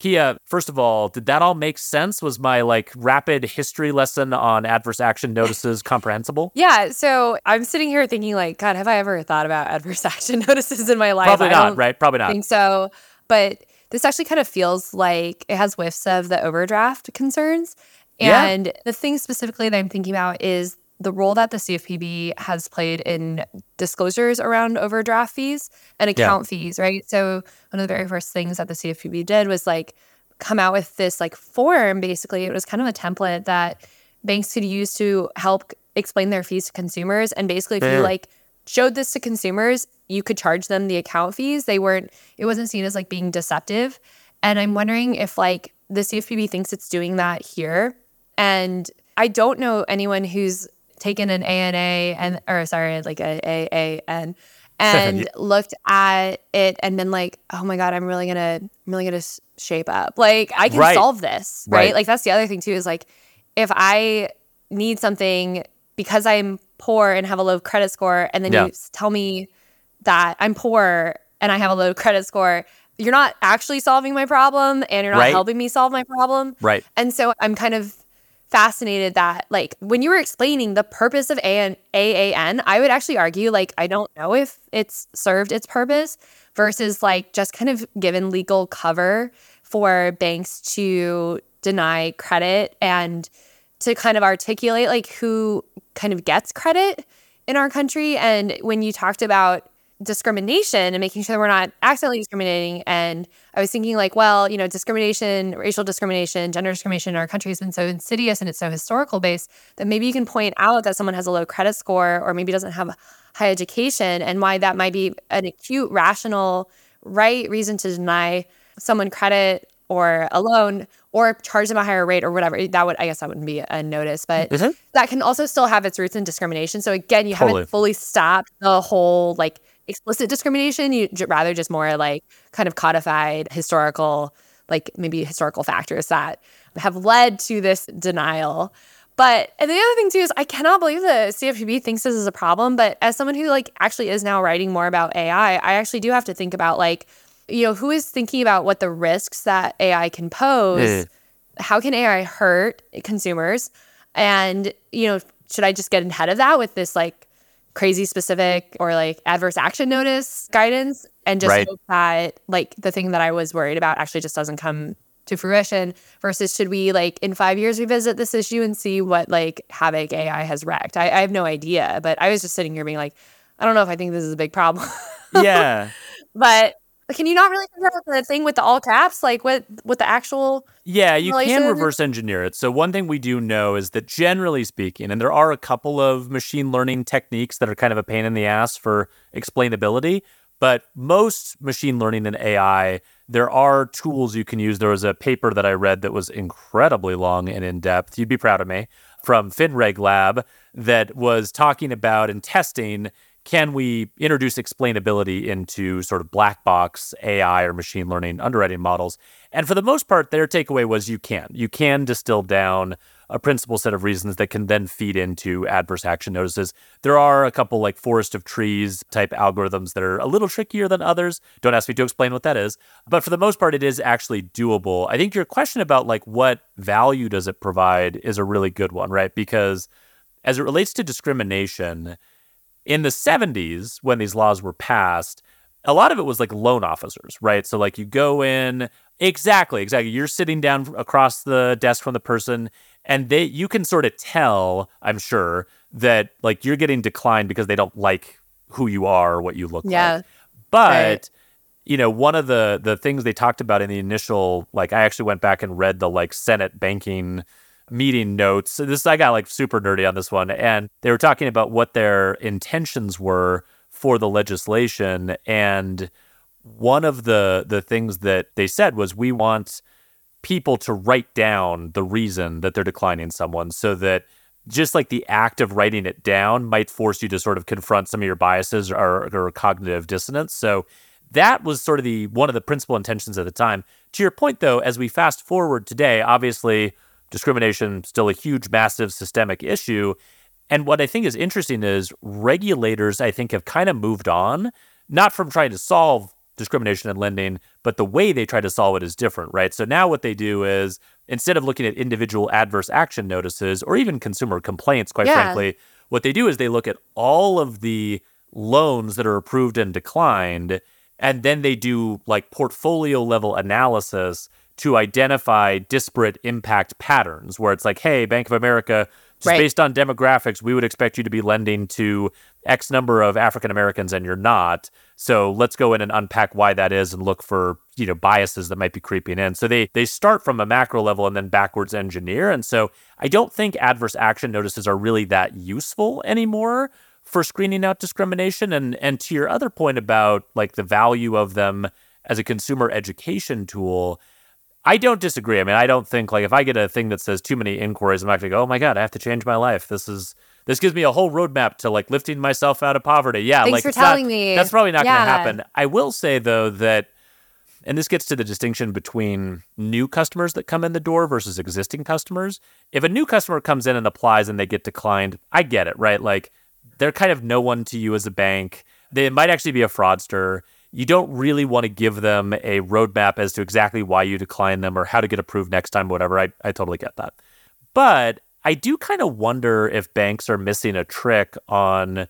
Kiah, first of all, did that all make sense? Was my like rapid history lesson on adverse action notices comprehensible? Yeah. So I'm sitting here thinking, like, God, have I ever thought about adverse action notices in my life? Probably not, right? Probably not. think so. But this actually kind of feels like it has whiffs of the overdraft concerns. And yeah. the thing specifically that I'm thinking about is the role that the CFPB has played in disclosures around overdraft fees and account yeah. fees, right? So one of the very first things that the CFPB did was like come out with this like form basically. It was kind of a template that banks could use to help explain their fees to consumers and basically if you like showed this to consumers, you could charge them the account fees. They weren't, it wasn't seen as like being deceptive. And I'm wondering if like the CFPB thinks it's doing that here. And I don't know anyone who's taken an ANA and, or sorry, like a AAN and looked at it and been like, oh my God, I'm really gonna, I'm really gonna shape up. Like I can right. solve this, right? right? Like that's the other thing too is like, if I need something because I'm poor and have a low credit score, and then yeah. you tell me that I'm poor and I have a low credit score, you're not actually solving my problem and you're not right. helping me solve my problem. Right. And so I'm kind of fascinated that like when you were explaining the purpose of AAN, AAN, I would actually argue like I don't know if it's served its purpose versus like just kind of given legal cover for banks to deny credit and to kind of articulate like who kind of gets credit in our country. And when you talked about discrimination and making sure we're not accidentally discriminating. And I was thinking, like, well, you know, discrimination, racial discrimination, gender discrimination in our country has been so insidious and it's so historical based that maybe you can point out that someone has a low credit score or maybe doesn't have high education and why that might be an acute, rational, right reason to deny someone credit or a loan or charge them a higher rate or whatever. That would, I guess, that wouldn't be a notice, but mm-hmm. that can also still have its roots in discrimination. So again, you totally. haven't fully stopped the whole like explicit discrimination. You rather just more like kind of codified historical, like maybe historical factors that have led to this denial. But and the other thing too is I cannot believe the CFPB thinks this is a problem. But as someone who like actually is now writing more about AI, I actually do have to think about like you know, who is thinking about what the risks that AI can pose? Mm. How can AI hurt consumers? And, you know, should I just get ahead of that with this like crazy specific or like adverse action notice guidance and just right. hope that like the thing that I was worried about actually just doesn't come to fruition versus should we like in five years revisit this issue and see what like havoc AI has wrecked? I, I have no idea, but I was just sitting here being like, I don't know if I think this is a big problem. yeah. but can you not really the thing with the all caps, like what with the actual? Yeah, you can reverse engineer it. So one thing we do know is that generally speaking, and there are a couple of machine learning techniques that are kind of a pain in the ass for explainability, but most machine learning and AI, there are tools you can use. There was a paper that I read that was incredibly long and in depth. You'd be proud of me from FinRegLab that was talking about and testing can we introduce explainability into sort of black box AI or machine learning underwriting models? And for the most part, their takeaway was you can. You can distill down a principal set of reasons that can then feed into adverse action notices. There are a couple like forest of trees type algorithms that are a little trickier than others. Don't ask me to explain what that is. But for the most part, it is actually doable. I think your question about like what value does it provide is a really good one, right? Because as it relates to discrimination, in the 70s, when these laws were passed, a lot of it was like loan officers, right? So, like, you go in, exactly, exactly. You're sitting down across the desk from the person, and they, you can sort of tell, I'm sure, that like you're getting declined because they don't like who you are or what you look yeah. like. But, right. you know, one of the the things they talked about in the initial, like, I actually went back and read the like Senate banking meeting notes. This I got like super nerdy on this one, and they were talking about what their intentions were for the legislation. And one of the the things that they said was, we want people to write down the reason that they're declining someone, so that just like the act of writing it down might force you to sort of confront some of your biases or, or cognitive dissonance. So that was sort of the one of the principal intentions at the time. To your point, though, as we fast forward today, obviously discrimination still a huge, massive systemic issue. And what I think is interesting is regulators, I think, have kind of moved on, not from trying to solve discrimination in lending, but the way they try to solve it is different, right? So now what they do is instead of looking at individual adverse action notices or even consumer complaints, quite yeah. frankly, what they do is they look at all of the loans that are approved and declined, and then they do like portfolio level analysis to identify disparate impact patterns where it's like, hey, Bank of America, just right. based on demographics, we would expect you to be lending to X number of African Americans and you're not. So let's go in and unpack why that is and look for, you know, biases that might be creeping in. So they they start from a macro level and then backwards engineer. And so I don't think adverse action notices are really that useful anymore for screening out discrimination. And and to your other point about like the value of them as a consumer education tool, I don't disagree. I mean, I don't think like if I get a thing that says too many inquiries, I'm actually go, oh my god, I have to change my life. This is this gives me a whole roadmap to like lifting myself out of poverty. Yeah, Thanks like for telling not, me. That's probably not yeah. gonna happen. I will say though that and this gets to the distinction between new customers that come in the door versus existing customers. If a new customer comes in and applies and they get declined, I get it, right? Like they're kind of no one to you as a bank. They might actually be a fraudster you don't really want to give them a roadmap as to exactly why you decline them or how to get approved next time, whatever. I, I totally get that. But I do kind of wonder if banks are missing a trick on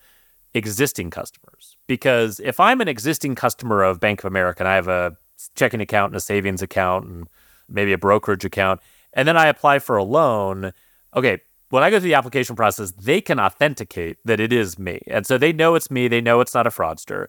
existing customers. Because if I'm an existing customer of Bank of America and I have a checking account and a savings account and maybe a brokerage account, and then I apply for a loan, okay, when I go through the application process, they can authenticate that it is me. And so they know it's me, they know it's not a fraudster.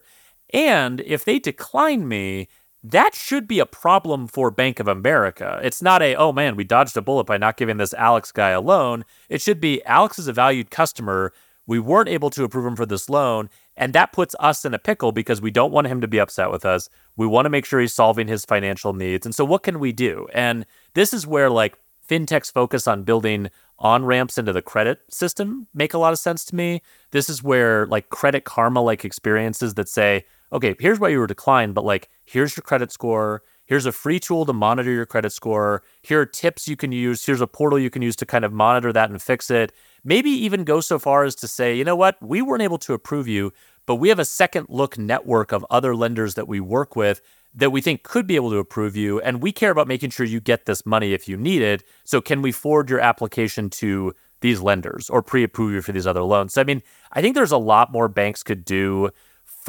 And if they decline me, that should be a problem for Bank of America. It's not a, oh man, we dodged a bullet by not giving this Alex guy a loan. It should be Alex is a valued customer. We weren't able to approve him for this loan. And that puts us in a pickle because we don't want him to be upset with us. We want to make sure he's solving his financial needs. And so, what can we do? And this is where, like, fintech's focus on building on ramps into the credit system make a lot of sense to me. This is where, like, credit karma like experiences that say, okay, here's why you were declined, but like, here's your credit score. Here's a free tool to monitor your credit score. Here are tips you can use. Here's a portal you can use to kind of monitor that and fix it. Maybe even go so far as to say, you know what, we weren't able to approve you, but we have a second look network of other lenders that we work with that we think could be able to approve you. And we care about making sure you get this money if you need it. So, can we forward your application to these lenders or pre approve you for these other loans? So, I mean, I think there's a lot more banks could do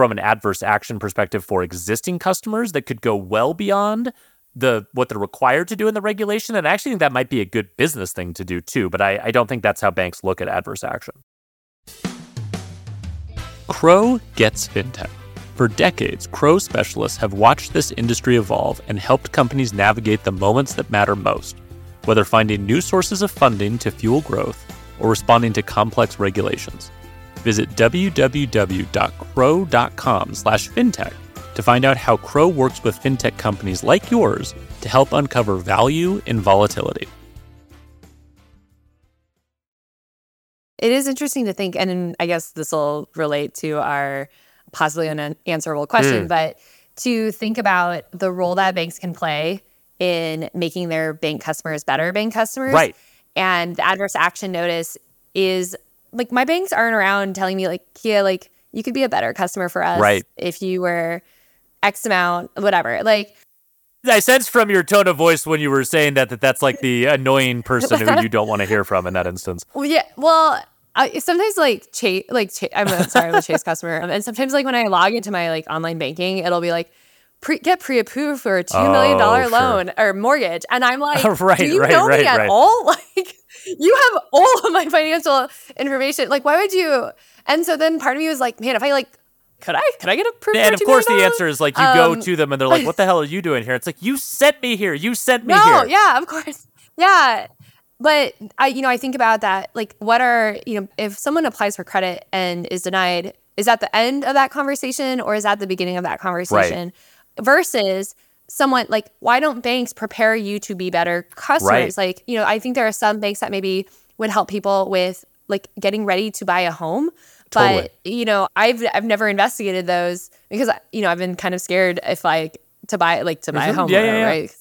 from an adverse action perspective for existing customers that could go well beyond the what they're required to do in the regulation. And I actually think that might be a good business thing to do too. But I, I don't think that's how banks look at adverse action. Crowe gets fintech. For decades, Crowe specialists have watched this industry evolve and helped companies navigate the moments that matter most, whether finding new sources of funding to fuel growth or responding to complex regulations. Visit www.crowe.com slash fintech to find out how Crowe works with fintech companies like yours to help uncover value in volatility. It is interesting to think, and I guess this will relate to our possibly an unanswerable question, mm. but to think about the role that banks can play in making their bank customers better bank customers. Right. And the adverse action notice is like my banks aren't around telling me like, yeah, like you could be a better customer for us right. if you were X amount, whatever. Like I sense from your tone of voice when you were saying that that that's like the annoying person who you don't want to hear from in that instance. Well, yeah. Well, I, sometimes like chase like I'm sorry, I'm a Chase customer, um, and sometimes like when I log into my like online banking, it'll be like pre- get pre-approved for a two million dollar oh, loan or mortgage, and I'm like, right, do you right, know right, me at all? Like, you have all of my financial information. Like, why would you? And so then part of me was like, man, if I like could I could I get a approved? And of course, the answer is like you um, go to them and they're like, "What the hell are you doing here?" It's like you sent me here. You sent me no, here. Yeah, of course. Yeah, but I, you know, I think about that. Like, what are, you know, if someone applies for credit and is denied, is that the end of that conversation or is that the beginning of that conversation? Right. Versus someone like, why don't banks prepare you to be better customers? Right. Like, you know, I think there are some banks that maybe would help people with like getting ready to buy a home. Totally. But you know, I've I've never investigated those because you know I've been kind of scared if like to buy like to buy mm-hmm. a home, yeah, yeah, yeah. right?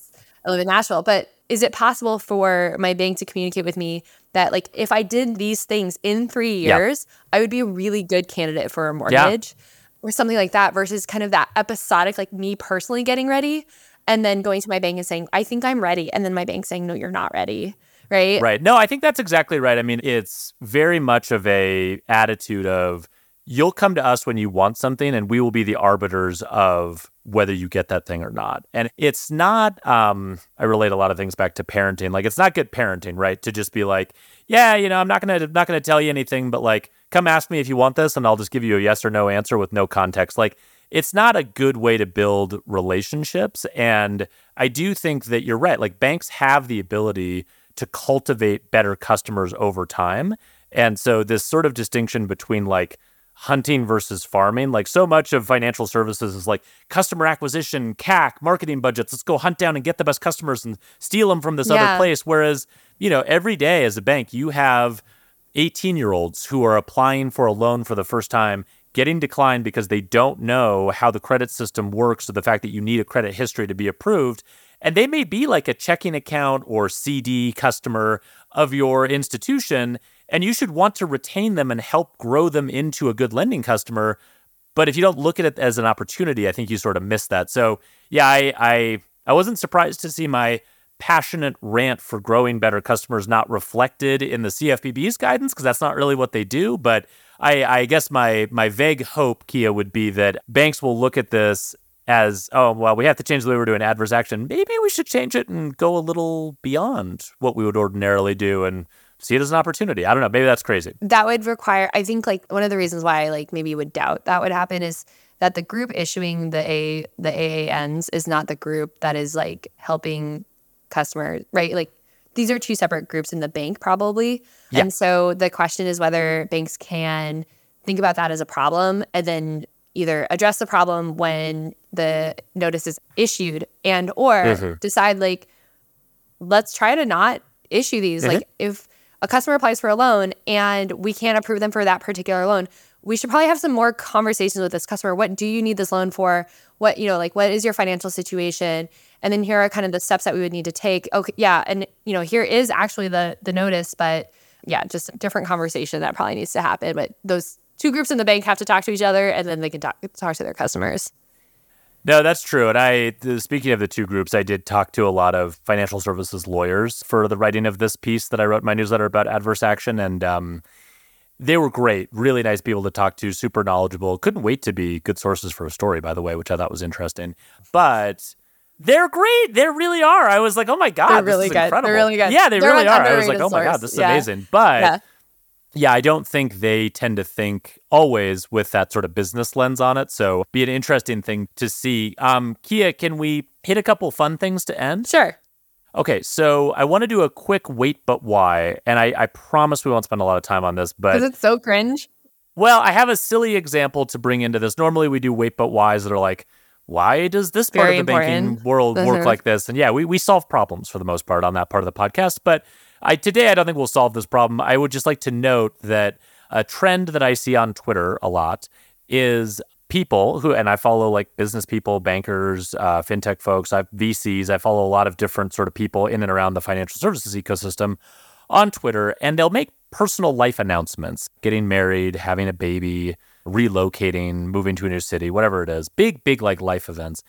I live in Nashville, but is it possible for my bank to communicate with me that like if I did these things in three years, yep. I would be a really good candidate for a mortgage. Or something like that versus kind of that episodic, like me personally getting ready and then going to my bank and saying, I think I'm ready. And then my bank saying, no, you're not ready. Right. Right. No, I think that's exactly right. I mean, it's very much of a attitude of you'll come to us when you want something and we will be the arbiters of whether you get that thing or not. And it's not um I relate a lot of things back to parenting. Like it's not good parenting, right? To just be like, yeah, you know, I'm not going to not to tell you anything, but like come ask me if you want this and I'll just give you a yes or no answer with no context. Like it's not a good way to build relationships and I do think that you're right. Like banks have the ability to cultivate better customers over time. And so this sort of distinction between like hunting versus farming. Like so much of financial services is like customer acquisition, CAC, marketing budgets. Let's go hunt down and get the best customers and steal them from this yeah. other place. Whereas, you know, every day as a bank, you have 18 year olds who are applying for a loan for the first time, getting declined because they don't know how the credit system works or the fact that you need a credit history to be approved. And they may be like a checking account or CD customer of your institution and you should want to retain them and help grow them into a good lending customer. But if you don't look at it as an opportunity, I think you sort of miss that. So yeah, I I, I wasn't surprised to see my passionate rant for growing better customers not reflected in the CFPB's guidance because that's not really what they do. But I, I guess my my vague hope, Kiah, would be that banks will look at this as oh well we have to change the way we're doing adverse action maybe we should change it and go a little beyond what we would ordinarily do and see it as an opportunity. I don't know. Maybe that's crazy. That would require, I think, like one of the reasons why I like maybe you would doubt that would happen is that the group issuing the A the AANs is not the group that is like helping customers, right? Like these are two separate groups in the bank probably. Yeah. And so the question is whether banks can think about that as a problem and then either address the problem when the notice is issued and or mm-hmm. decide like let's try to not issue these mm-hmm. like if a customer applies for a loan and we can't approve them for that particular loan we should probably have some more conversations with this customer. What do you need this loan for? What you know like what is your financial situation? And then here are kind of the steps that we would need to take. Oh, okay yeah and you know here is actually the the notice but yeah just different conversation that probably needs to happen but those two groups in the bank have to talk to each other and then they can talk, talk to their customers No, that's true. And I, speaking of the two groups, I did talk to a lot of financial services lawyers for the writing of this piece that I wrote in my newsletter about adverse action. And um, they were great, really nice people to talk to, super knowledgeable. Couldn't wait to be good sources for a story, by the way, which I thought was interesting. But they're great. They really are. I was like, oh my God, They're really good. They're really good. Yeah, they They're really are. I was like, oh my God, this is Yeah. amazing. But yeah yeah, I don't think they tend to think always with that sort of business lens on it. So be an interesting thing to see. Um, Kiah, can we hit a couple fun things to end? sure Okay, so I want to do a quick wait but why, and I, I promise we won't spend a lot of time on this, but because it's so cringe well, I have a silly example to bring into this. Normally we do wait but whys that are like, why does this part Very of the banking world work Mhm. like this? And yeah, we, we solve problems for the most part on that part of the podcast. But I today I don't think we'll solve this problem. I would just like to note that a trend that I see on Twitter a lot is people who and I follow like business people, bankers, uh, fintech folks, I've VCs. I follow a lot of different sort of people in and around the financial services ecosystem on Twitter, and they'll make personal life announcements, getting married, having a baby, relocating, moving to a new city, whatever it is, big, big like life events.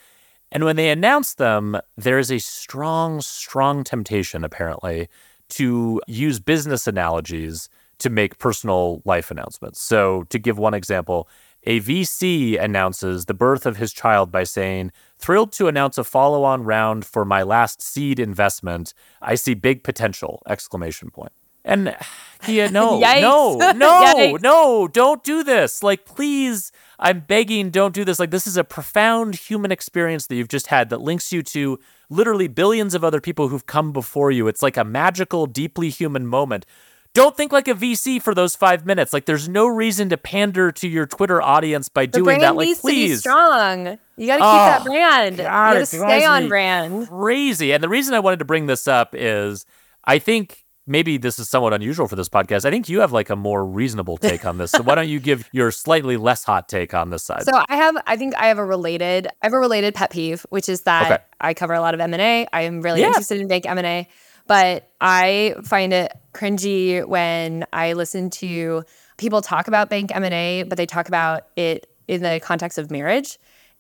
And when they announce them, there is a strong, strong temptation, apparently, to use business analogies to make personal life announcements. So, to give one example, a VC announces the birth of his child by saying, "Thrilled to announce a follow-on round for my last seed investment. I see big potential!" exclamation point. And yeah, no, no, no, Yikes. no, don't do this. Like, please, I'm begging, don't do this. Like, this is a profound human experience that you've just had that links you to literally billions of other people who've come before you. It's like a magical, deeply human moment. Don't think like a VC for those five minutes. Like, there's no reason to pander to your Twitter audience by doing that. Like, needs to be please. strong you got to keep Oh, that ah, brand God, you got to stay on brand crazy. And the reason I wanted to bring this up is I think maybe this is somewhat unusual for this podcast. I think you have like a more reasonable take on this. So why don't you give your slightly less hot take on this side? So I have, I think I have a related, I have a related pet peeve, which is that Okay. I cover a lot of M and A. I am really Yeah. interested in bank M and A, but I find it cringy when I listen to people talk about bank M and A, but they talk about it in the context of marriage,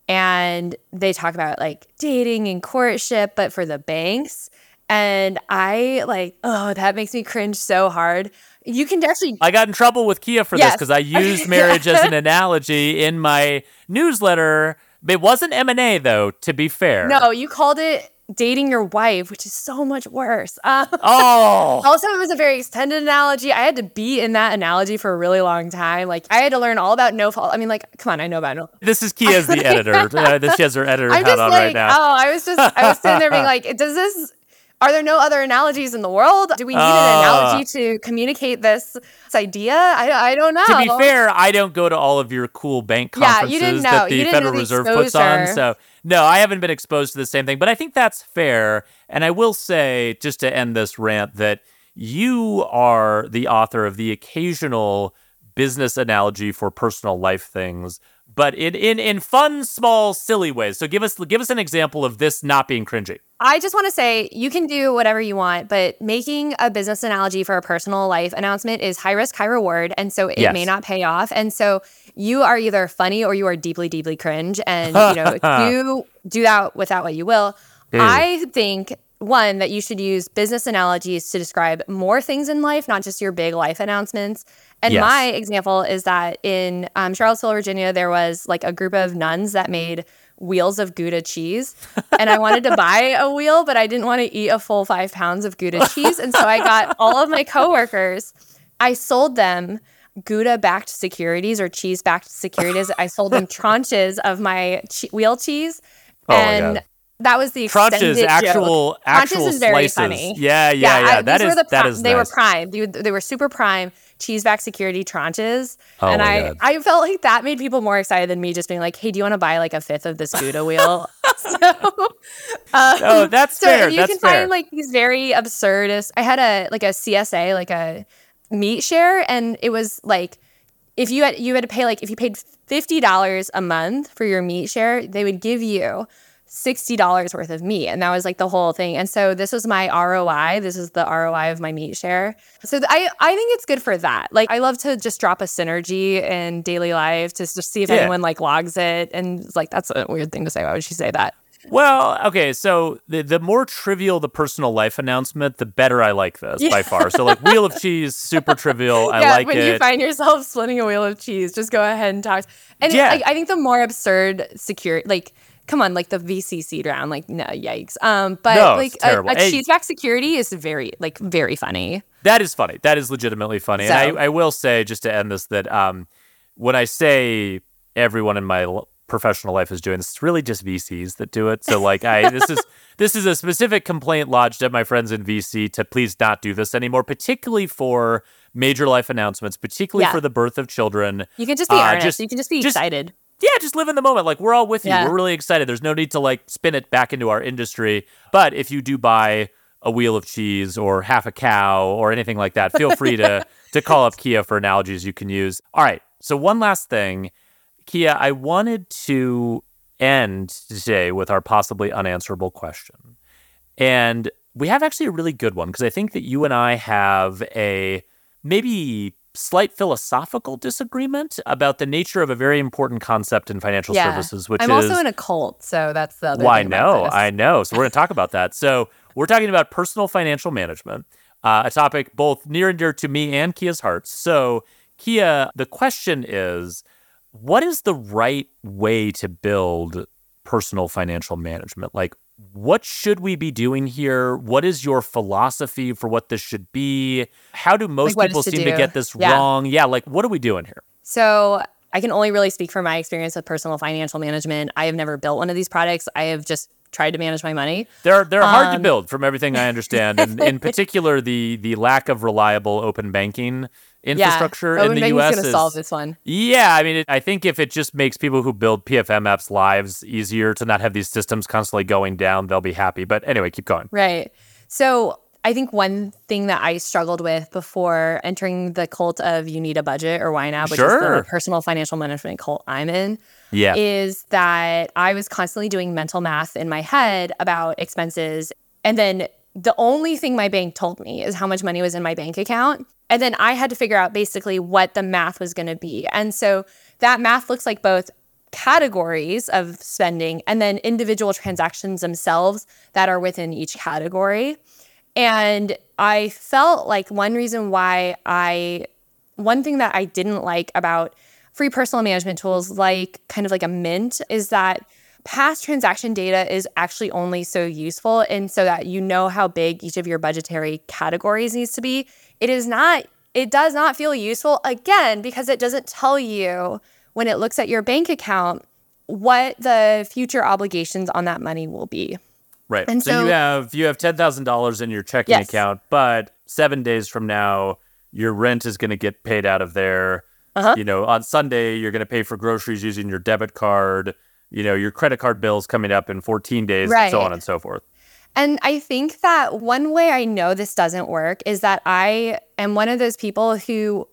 and they talk about like dating and courtship, but for the banks. And I like, oh, that makes me cringe so hard. You can actually I got in trouble with Kiah for this because I used marriage as an analogy in my newsletter. It wasn't M and A though. To be fair, No, you called it dating your wife, which is so much worse. Um, Oh, also, it was a very extended analogy. I had to be in that analogy for a really long time. Like, I had to learn all about no fault. I mean, like, come on, I know about no. this is Kiah's the editor. Uh, this she has her editor I'm hat just on like, right now. oh, I was just, I was sitting there being like, does this? Are there no other analogies in the world? Do we need Uh. an analogy to communicate this, this idea? I, I don't know. to be fair, I don't go to all of your cool bank Yeah, conferences you didn't know. that the You didn't Federal the Reserve puts on. So, no, I haven't been exposed to the same thing, but I think that's fair. And I will say, just to end this rant, that you are the author of the occasional business analogy for personal life things, but in in in fun, small, silly ways. So give us give us an example of this not being cringy. I just want to say you can do whatever you want, but making a business analogy for a personal life announcement is high risk, high reward. And so it Yes. may not pay off. And so you are either funny or you are deeply, deeply cringe. And, you know, do, do that without what you will. I think one that you should use business analogies to describe more things in life, not just your big life announcements. And Yes. my example is that in um, Charlottesville, Virginia, there was like a group of nuns that made wheels of Gouda cheese. And I wanted to buy a wheel, but I didn't want to eat a full five pounds of Gouda cheese. And so I got all of my coworkers, I sold them Gouda backed securities or cheese backed securities. I sold them tranches of my che- wheel cheese. Oh and that was the extended Tranches, joke. actual, actual Tranches is very slices. funny. Yeah, yeah, yeah. I- that is the that is they were prime. They, they were super prime cheese back security tranches. Oh and I God. I felt like that made people more excited than me just being like, hey, do you want to buy like a fifth of this Gouda wheel? so, um, Oh, that's so fair. You That's can fair. find like these very absurdist. I had a like a CSA, like a meat share, and it was like if you had you had to pay like if you paid fifty dollars a month for your meat share, they would give you sixty dollars worth of meat, and that was like the whole thing. And so this was my ROI. This is the ROI of my meat share. So th- I I think it's good for that. Like I love to just drop a synergy in daily life to just see if Yeah. anyone like logs it, and it's like that's a weird thing to say. Why would she say that? Well, okay, so the the more trivial the personal life announcement, the better I like this by far. So like Wheel of Cheese, super trivial. I yeah, like when it. you find yourself splitting a wheel of cheese, just go ahead and talk. And Yeah. like, I think the more absurd security, like, come on, like the VC seed round, like, no, yikes. Um, but No, like a, a Hey. cheese back security is very, like, very funny. That is funny. That is legitimately funny. So- And I, I will say, just to end this, that um, when I say everyone in my l- professional life is doing this, it's really just VCs that do it. So like, I this is this is a specific complaint lodged at my friends in VC to please not do this anymore, particularly for major life announcements, particularly Yeah. for the birth of children. You can just be Uh, earnest. just- you can just be just- excited. Yeah, just live in the moment. Like we're all with you. Yeah. We're really excited. There's no need to like spin it back into our industry. But if you do buy a wheel of cheese or half a cow or anything like that, feel free to to call up Kiah for analogies you can use. All right. So one last thing, Kiah, I wanted to end today with our possibly unanswerable question. And we have actually a really good one because I think that you and I have a maybe slight philosophical disagreement about the nature of a very important concept in financial Yeah. services, which I'm is also in a cult, so that's the other well, I know. I know. So we're going to talk about that. So we're talking about personal financial management, uh, a topic both near and dear to me and Kiah's hearts. So Kiah, the question is, what is the right way to build personal financial management? Like, what should we be doing here? What is your philosophy for what this should be? How do most is people to seem to get this Yeah. wrong? Yeah, like what are we doing here? So I can only really speak from my experience with personal financial management. I have never built one of these products. I have just tried to manage my money. They're they're hard to Um, build, from everything I understand, and in particular, the the lack of reliable open banking infrastructure yeah. in the U.S. gonna solve this one. yeah. I mean, it, I think if it just makes people who build PFM apps lives easier to not have these systems constantly going down, they'll be happy. But anyway, keep going. Right. So I think one thing that I struggled with before entering the cult of you need a budget or YNAB, which is the personal financial management cult I'm in, Yeah, is that I was constantly doing mental math in my head about expenses. And then the only thing my bank told me is how much money was in my bank account. And then I had to figure out basically what the math was going to be. And so that math looks like both categories of spending and then individual transactions themselves that are within each category. And I felt like one reason why I, one thing that I didn't like about free personal management tools, like kind of like a Mint, is that past transaction data is actually only so useful and so that you know how big each of your budgetary categories needs to be. It is not, it does not feel useful again because it doesn't tell you when it looks at your bank account what the future obligations on that money will be. Right. and so, so- you have you have ten thousand dollars in your checking Yes. account, but seven days from now, your rent is going to get paid out of there. Uh-huh. You know, on Sunday, you're going to pay for groceries using your debit card. You know, your credit card bill's coming up in 14 days, so on and so forth. And I think that one way I know this doesn't work is that I am one of those people who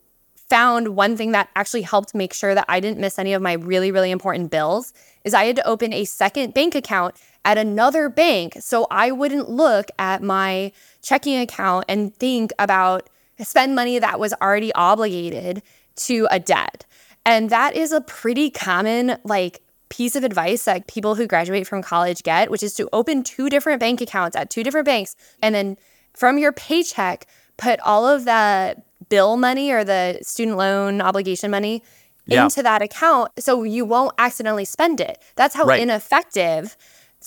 found one thing that actually helped make sure that I didn't miss any of my really really important bills is I had to open a second bank account at another bank so I wouldn't look at my checking account and think about spend money that was already obligated to a debt. And that is a pretty common like piece of advice that people who graduate from college get, which is to open two different bank accounts at two different banks and then from your paycheck put all of the bill money or the student loan obligation money Yeah. into that account so you won't accidentally spend it. That's how Right. ineffective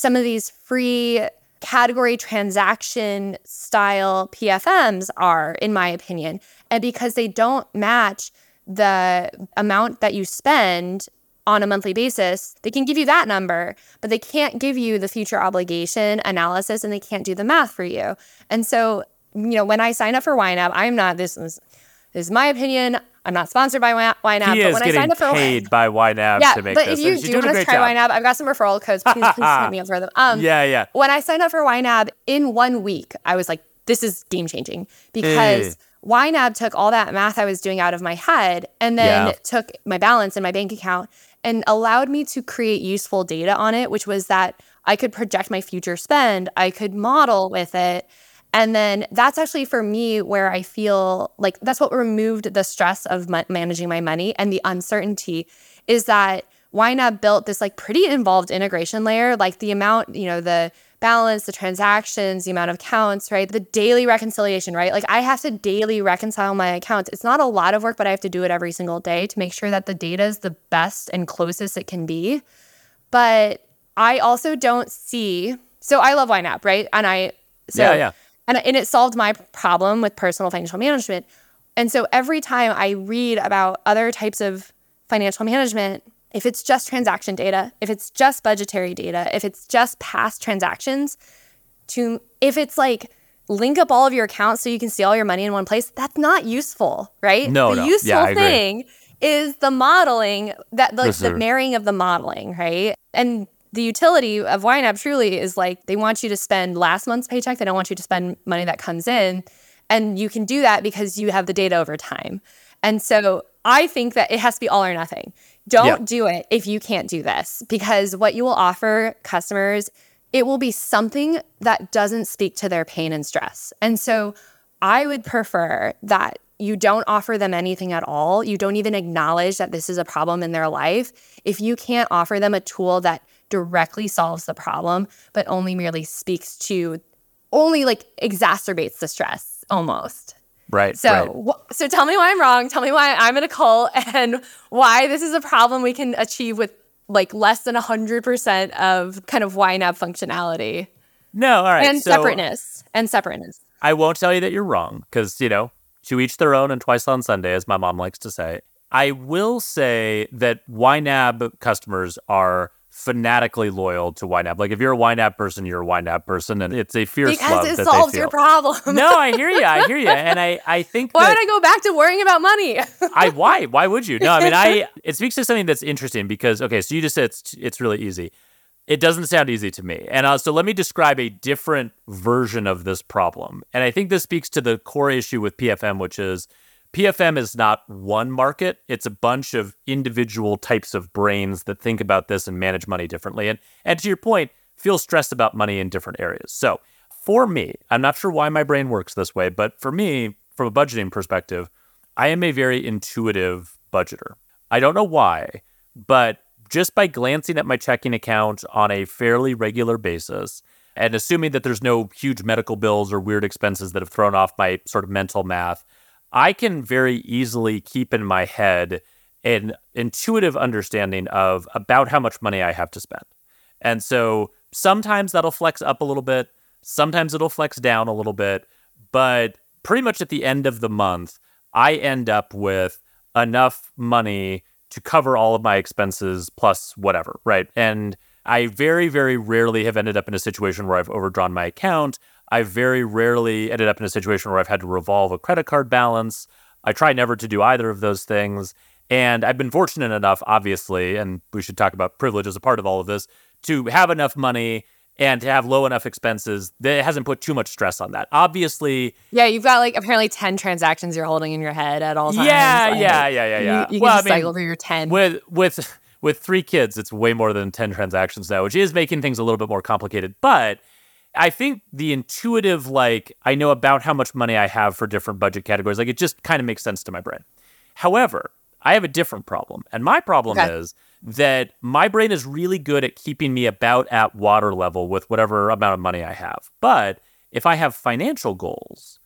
some of these free category transaction style PFMs are, in my opinion. And because they don't match the amount that you spend on a monthly basis, they can give you that number, but they can't give you the future obligation analysis and they can't do the math for you. And so, you know, when I sign up for YNAB, I'm not this is, this is my opinion. I'm not sponsored by YNAB, but when I signed up for paid by YNAB yeah, to make but this. if you do want to try YNAB, I've got some referral codes. Please, please send me up for them. Um, yeah, yeah. When I signed up for YNAB in one week, I was like, this is game changing because. Hey. YNAB took all that math I was doing out of my head and then Yeah. took my balance in my bank account and allowed me to create useful data on it, which was that I could project my future spend, I could model with it. And then that's actually for me where I feel like that's what removed the stress of ma- managing my money and the uncertainty is that YNAB built this like pretty involved integration layer, like the amount, you know, the balance, the transactions, the amount of accounts, right? The daily reconciliation, right? Like I have to daily reconcile my accounts. It's not a lot of work, but I have to do it every single day to make sure that the data is the best and closest it can be. But I also don't see, so I love YNAB, right? And I, so, Yeah, yeah. And, and it solved my problem with personal financial management. And so every time I read about other types of financial management, if it's just transaction data, if it's just budgetary data, if it's just past transactions, to if it's like link up all of your accounts so you can see all your money in one place, that's not useful, right? No, the no. Useful agree. thing is the modeling that like the marrying of the modeling, right? And the utility of YNAB truly is like they want you to spend last month's paycheck. They don't want you to spend money that comes in. And you can do that because you have the data over time. And so I think that it has to be all or nothing. Don't Yeah. do it if you can't do this because what you will offer customers, it will be something that doesn't speak to their pain and stress. And so I would prefer that you don't offer them anything at all. You don't even acknowledge that this is a problem in their life. If you can't offer them a tool that directly solves the problem, but only merely speaks to, only like exacerbates the stress almost. Right. So, right. so tell me why I'm wrong. Tell me why I'm in a cult, and why this is a problem we can achieve with like less than hundred percent of kind of YNAB functionality No, all right. and so separateness and separateness. I won't tell you that you're wrong because, you know, to each their own and twice on Sunday, as my mom likes to say. I will say that YNAB customers are fanatically loyal to YNAB. Like if you're a YNAB person, you're a YNAB person, and it's a fierce love Because it that solves your problem. no, I hear you. I hear you, and I I think Why would I go back to worrying about money? I why why would you? No, I mean I it speaks to something that's interesting because okay, so you just said it's it's really easy. It doesn't sound easy to me. And uh, so let me describe a different version of this problem. And I think this speaks to the core issue with PFM, which is PFM is not one market. It's a bunch of individual types of brains that think about this and manage money differently. And and to your point, feel stressed about money in different areas. So for me, I'm not sure why my brain works this way, but for me, from a budgeting perspective, I am a very intuitive budgeter. I don't know why, but just by glancing at my checking account on a fairly regular basis and assuming that there's no huge medical bills or weird expenses that have thrown off my sort of mental math, I can very easily keep in my head an intuitive understanding of about how much money I have to spend. And so sometimes that'll flex up a little bit, sometimes it'll flex down a little bit, but pretty much at the end of the month, I end up with enough money to cover all of my expenses plus whatever, right? And I very, very rarely have ended up in a situation where I've overdrawn my account. I very rarely ended up in a situation where I've had to revolve a credit card balance. I try never to do either of those things. And I've been fortunate enough, obviously, and we should talk about privilege as a part of all of this, to have enough money and to have low enough expenses that it hasn't put too much stress on that. Obviously, yeah, you've got like apparently 10 transactions you're holding in your head at all times. Yeah, Like, yeah, yeah, yeah, yeah. You, Well, can I just mean, cycle through your 10. with with with three kids, it's way more than ten transactions now, which is making things a little bit more complicated. But I think the intuitive, like I know about how much money I have for different budget categories, like it just kind of makes sense to my brain. However, I have a different problem, and my problem Okay. is that my brain is really good at keeping me about at water level with whatever amount of money I have. But if I have financial goals,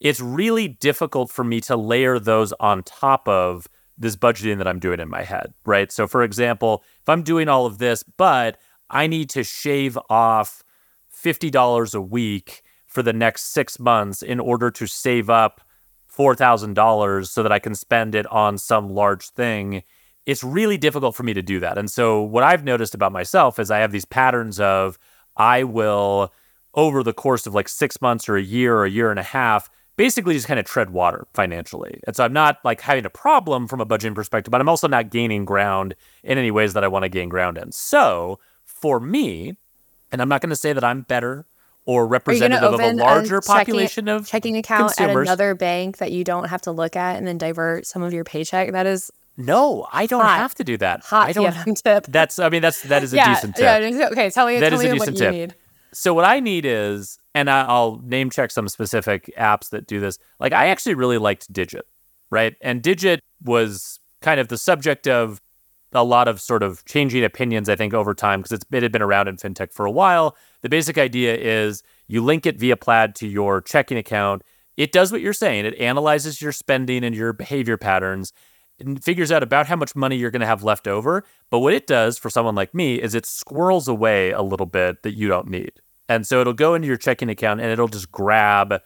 it's really difficult for me to layer those on top of this budgeting that I'm doing in my head, right? So, for example, if I'm doing all of this, but I need to shave off $50 a week for the next six months in order to save up $4,000 so that I can spend it on some large thing, it's really difficult for me to do that. And so, what I've noticed about myself is I have these patterns of I will, over the course of like six months or a year or a year and a half, basically just kind of tread water financially. And so I'm not like having a problem from a budgeting perspective, but I'm also not gaining ground in any ways that I want to gain ground in. So for me, and I'm not going to say that I'm better or representative of a larger population checking, of checking account consumers. at another bank that you don't have to look at and then divert some of your paycheck. That is no, I don't Hot. have to do that. hot I don't. TM tip. That's. I mean, that's that is a yeah, decent tip. yeah. Okay, tell me, That tell is a me what decent you tip. need. So what I need is, and I- I'll name check some specific apps that do this. Like I actually really liked Digit, right? And Digit was kind of the subject of a lot of sort of changing opinions, I think, over time because it's it had been around in fintech for a while. The basic idea is you link it via Plaid to your checking account. It does what you're saying. It analyzes your spending and your behavior patterns and figures out about how much money you're going to have left over. But what it does for someone like me is it squirrels away a little bit that you don't need. And so it'll go into your checking account and it'll just grab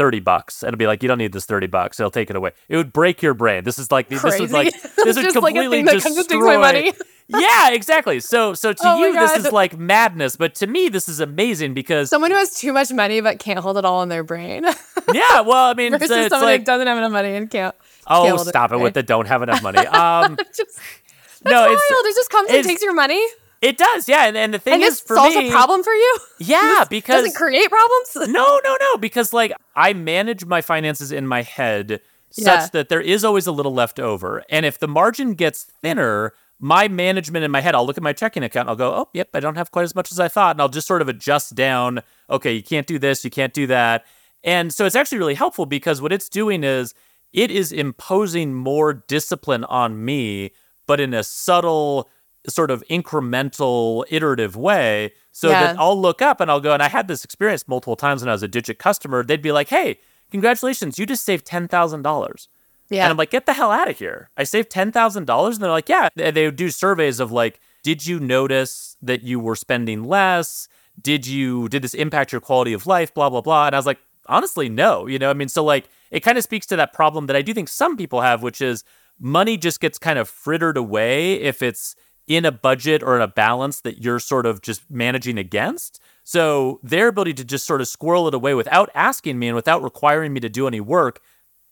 30 bucks. And It'll be like, you don't need this 30 bucks. It'll take it away. It would break your brain. This is like, this Crazy. would like, this would Just like a completely thing destroy. comes and takes my money. yeah, exactly. So, so to Oh you, this is like madness. But to me, this is amazing because, Someone who has too much money but can't hold it all in their brain yeah, well, I mean, versus it's someone like, who doesn't have enough money and can't. oh, can't stop it okay. with the don't have enough money. Um, Just, no, it's, it just comes and takes your money, it does. Yeah. And, and the thing and is, for solves me, a problem for you. yeah, because Doesn't create problems. no, no, no, because like I manage my finances in my head Yeah. such that there is always a little left over. And if the margin gets thinner, my management in my head, I'll look at my checking account and I'll go, oh, yep, I don't have quite as much as I thought. And I'll just sort of adjust down, okay, you can't do this, you can't do that. And so it's actually really helpful because what it's doing is it is imposing more discipline on me, but in a subtle, sort of incremental, iterative way. So that I'll look up and I'll go, and I had this experience multiple times when I was a Digit customer. They'd be like, hey, congratulations, you just saved $10,000. Yeah. And I'm like, get the hell out of here. I saved $10,000. And they're like, yeah. They they would do surveys of like, did you notice that you were spending less? Did you, did this impact your quality of life? Blah, blah, blah. And I was like, honestly, no. You know, I mean, so like, it kind of speaks to that problem that I do think some people have, which is money just gets kind of frittered away if it's in a budget or in a balance that you're sort of just managing against. So their ability to just sort of squirrel it away without asking me and without requiring me to do any work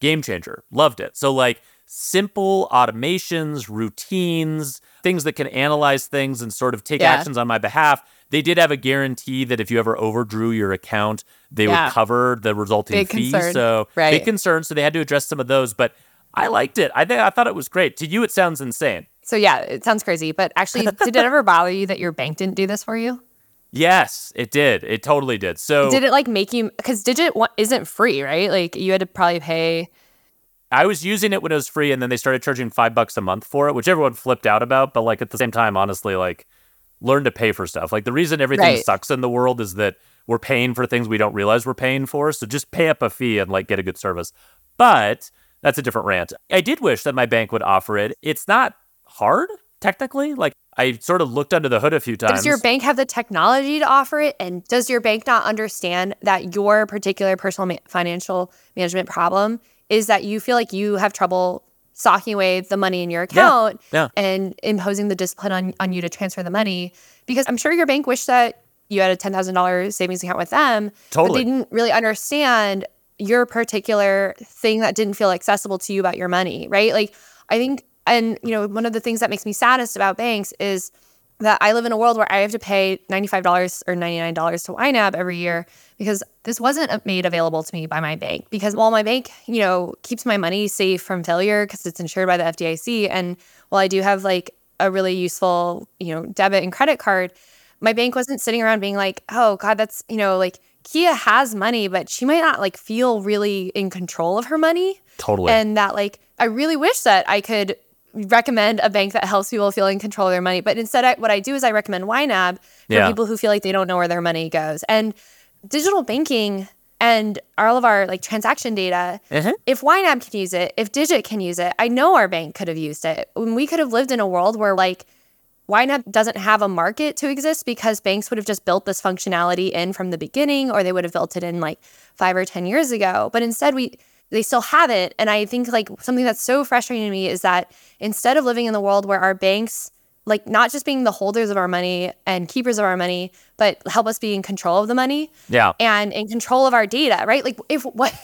game changer. Loved it. So like simple automations, routines, things that can analyze things and sort of take Yeah. actions on my behalf. They did have a guarantee that if you ever overdrew your account, they Yeah. would cover the resulting Big fee. concern. So Right. big concern. So they had to address some of those, but I liked it. I think I thought it was great. To you, it sounds insane. So yeah, it sounds crazy, but actually, did it ever bother you that your bank didn't do this for you? Yes, it did. It totally did. So Did it like make you? Because Digit isn't free, right? Like you had to probably pay. I was using it when it was free, and then they started charging five bucks a month for it, which everyone flipped out about. But like at the same time, honestly, like learn to pay for stuff. Like the reason everything Right. sucks in the world is that we're paying for things we don't realize we're paying for. So just pay up a fee and like get a good service. But that's a different rant. I did wish that my bank would offer it. It's not hard technically. Like I sort of looked under the hood a few times. Does your bank have the technology to offer it? And does your bank not understand that your particular personal ma- financial management problem is that you feel like you have trouble socking away the money in your account yeah. and imposing the discipline on, on you to transfer the money? Because I'm sure your bank wished that you had a $10,000 savings account with them, but they didn't really understand your particular thing that didn't feel accessible to you about your money, right? Like, I think, and you know, one of the things that makes me saddest about banks is that I live in a world where I have to pay $95 or $99 to YNAB every year because this wasn't made available to me by my bank. Because while my bank, you know, keeps my money safe from failure because it's insured by the FDIC, and while I do have like a really useful, you know, debit and credit card, my bank wasn't sitting around being like, oh God, that's, you know, like Kiah has money, but she might not like feel really in control of her money. Totally. And that like I really wish that I could recommend a bank that helps people feel in control of their money. But instead, I, what I do is I recommend YNAB for Yeah. people who feel like they don't know where their money goes. And digital banking and all of our like transaction data, Mhm. if YNAB can use it, if Digit can use it, I know our bank could have used it. When we could have lived in a world where like YNAB doesn't have a market to exist because banks would have just built this functionality in from the beginning or they would have built it in like five or 10 years ago. But instead, we they still have it. And I think like something that's so frustrating to me is that instead of living in the world where our banks like not just being the holders of our money and keepers of our money, but help us be in control of the money. Yeah. And in control of our data, right? Like if what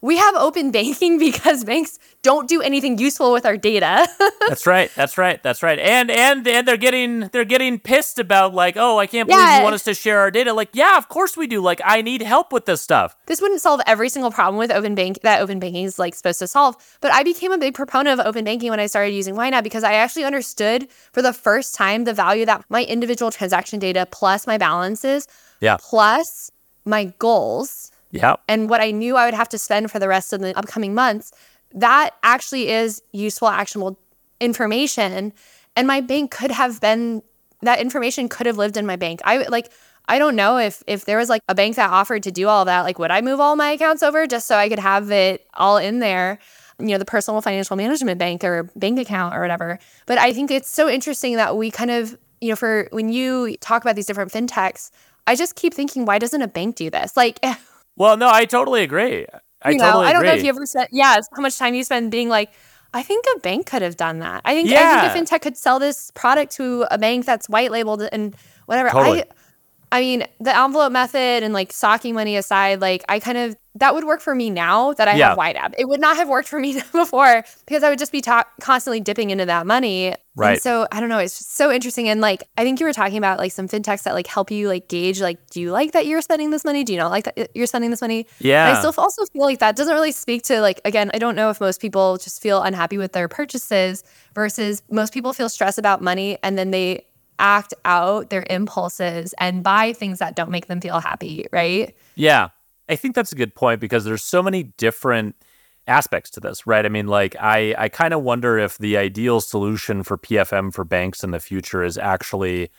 we have open banking because banks don't do anything useful with our data. that's right. That's right. That's right. And and and they're getting they're getting pissed about like, oh, I can't believe yeah. you want us to share our data. Like, yeah, of course we do. Like, I need help with this stuff. This wouldn't solve every single problem with open bank that open banking is like supposed to solve. But I became a big proponent of open banking when I started using YNAB because I actually understood for the first time the value that my individual transaction data plus my balances, yeah, plus my goals yeah. And what I knew I would have to spend for the rest of the upcoming months, that actually is useful, actionable information. And my bank could have been that information could have lived in my bank. I like I don't know if if there was like a bank that offered to do all that, like would I move all my accounts over just so I could have it all in there? You know, the personal financial management bank or bank account or whatever. But I think it's so interesting that we kind of, you know, for when you talk about these different fintechs, I just keep thinking, why doesn't a bank do this? Like Well, no, I totally agree. I you know, totally I don't agree. know if you ever spent, yeah, how much time you spend being like, I think a bank could have done that. I think, yeah. I think a fintech could sell this product to a bank that's white labeled and whatever. Totally. I, I mean, the envelope method and like socking money aside, like I kind of that would work for me now that I yeah. have YNAB. It would not have worked for me before because I would just be ta- constantly dipping into that money. Right. And so I don't know. It's just so interesting. And like I think you were talking about like some fintechs that like help you like gauge like do you like that you're spending this money? Do you not like that you're spending this money? Yeah. But I still also feel like that doesn't really speak to like again. I don't know if most people just feel unhappy with their purchases versus most people feel stress about money and then they act out their impulses and buy things that don't make them feel happy, right? Yeah. I think that's a good point because there's so many different aspects to this, right? I mean, like I I kind of wonder if the ideal solution for PFM for banks in the future is actually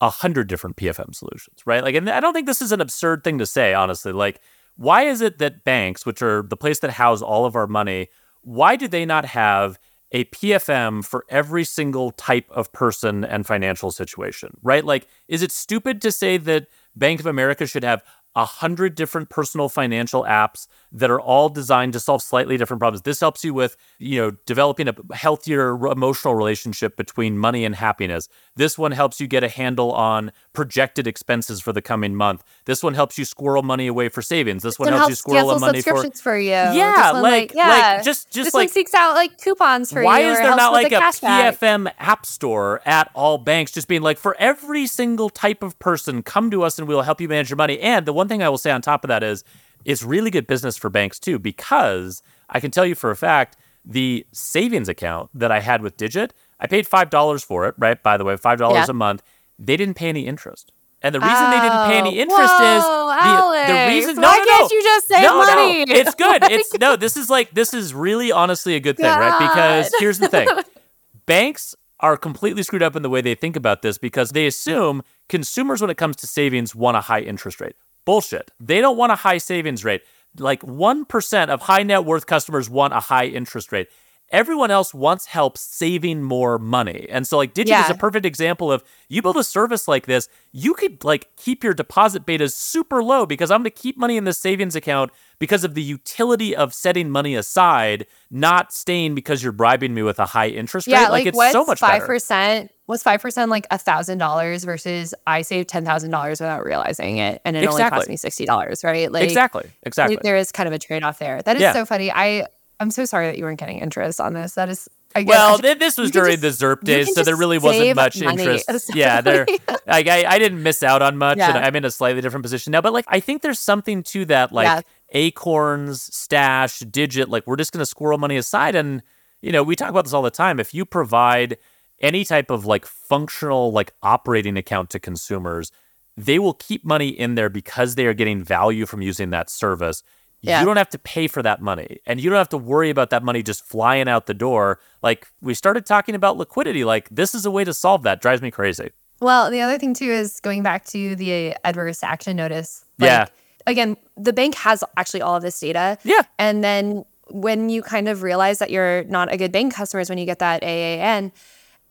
a hundred different PFM solutions, right? Like, and I don't think this is an absurd thing to say, honestly. Like, why is it that banks, which are the place that house all of our money, why do they not have a PFM for every single type of person and financial situation, right? Like, is it stupid to say that Bank of America should have a hundred different personal financial apps that are all designed to solve slightly different problems. This helps you with, you know, developing a healthier emotional relationship between money and happiness. This one helps you get a handle on projected expenses for the coming month. This one helps you squirrel money away for savings. This, this one, helps, you squirrel money for subscriptions for you. Yeah, one, like, like, yeah, like just just this like one seeks out like coupons for why you. Why is there not like a PFM app store at all banks, just being like for every single type of person, come to us and we'll help you manage your money. And the one thing I will say on top of that is it's really good business for banks too, because I can tell you for a fact the savings account that I had with Digit, I paid five dollars for it, right? By the way, five dollars yeah. a month. They didn't pay any interest. And the reason oh, they didn't pay any oh, interest whoa, is the, the reason. No, Why no, can't no. you just save no, money? No, it's good. It's no. This is like this is really honestly a good thing, God. right? Because here's the thing: banks are completely screwed up in the way they think about this because they assume consumers, when it comes to savings, want a high interest rate. Bullshit. They don't want a high savings rate. Like 1% of high net worth customers want a high interest rate. Everyone else wants help saving more money. And so like Digit Yeah. is a perfect example of you build a service like this, you could like keep your deposit betas super low because I'm going to keep money in the savings account because of the utility of setting money aside, not staying because you're bribing me with a high interest rate. Yeah, like, it's what's so much five better. percent? Was five percent like a thousand dollars versus I saved ten thousand dollars without realizing it, and it only cost me sixty dollars, right? Like Exactly. Exactly. there is kind of a trade off there. That is Yeah. so funny. I I'm so sorry that you weren't getting interest on this. That is I guess Well, th- this was during just- the ZERP days, so there really wasn't much money, interest. Yeah, there. Like I, I didn't miss out on much, and I'm in a slightly different position now. But like, I think there's something to that, like Yeah. Acorns, Stash, Digit. Like, we're just going to squirrel money aside, and you know, we talk about this all the time. If you provide any type of like functional like operating account to consumers, they will keep money in there because they are getting value from using that service. Yeah. You don't have to pay for that money and you don't have to worry about that money just flying out the door. Like we started talking about liquidity. Like this is a way to solve that. Drives me crazy. Well, the other thing too is going back to the adverse action notice. Yeah. Again, the bank has actually all of this data. Yeah. And then when you kind of realize that you're not a good bank customer is when you get that AAN.